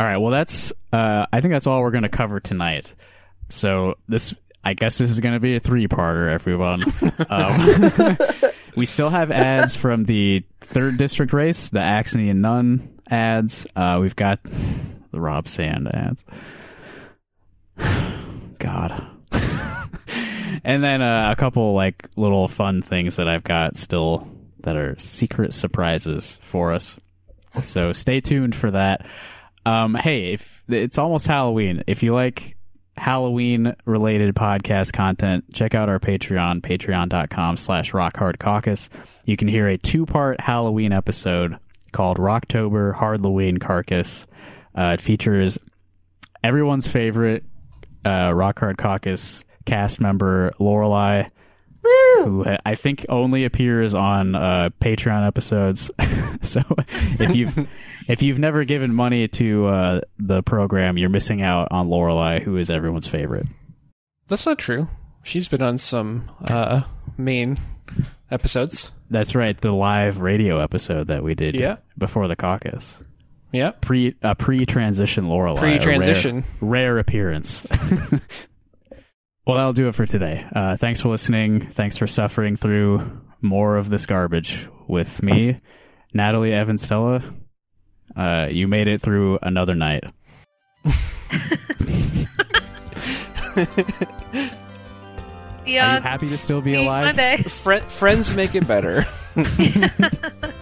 All right. Well, that's. Uh, I think that's all we're going to cover tonight. So this, I guess, this is going to be a three-parter, everyone. um, we still have ads from the third district race, the Axne and Nunn ads. Uh, we've got the Rob Sand ads. God. And then uh, a couple like little fun things that I've got still that are secret surprises for us. So stay tuned for that. Um, hey, if it's almost Halloween, if you like Halloween related podcast content, check out our Patreon, patreon.com slash rock hard rockhardcaucus. You can hear a two part Halloween episode called Rocktober Hardloween Carcass. Uh, it features everyone's favorite uh, Rock Hard Caucus cast member Lorelai, who I think only appears on uh, Patreon episodes. so if you've if you've never given money to uh, the program, you're missing out on Lorelai, who is everyone's favorite. That's not true. She's been on some uh, main episodes. That's right, the live radio episode that we did Yeah. before the caucus. Yeah. Pre uh, pre transition Lorelai. Pre-transition. Rare, rare appearance. well, that'll do it for today. Uh, thanks for listening. Thanks for suffering through more of this garbage with me, Natalie Evan Stella. Uh, you made it through another night. The, Are you happy to still be alive? Monday. Fri- friends make it better.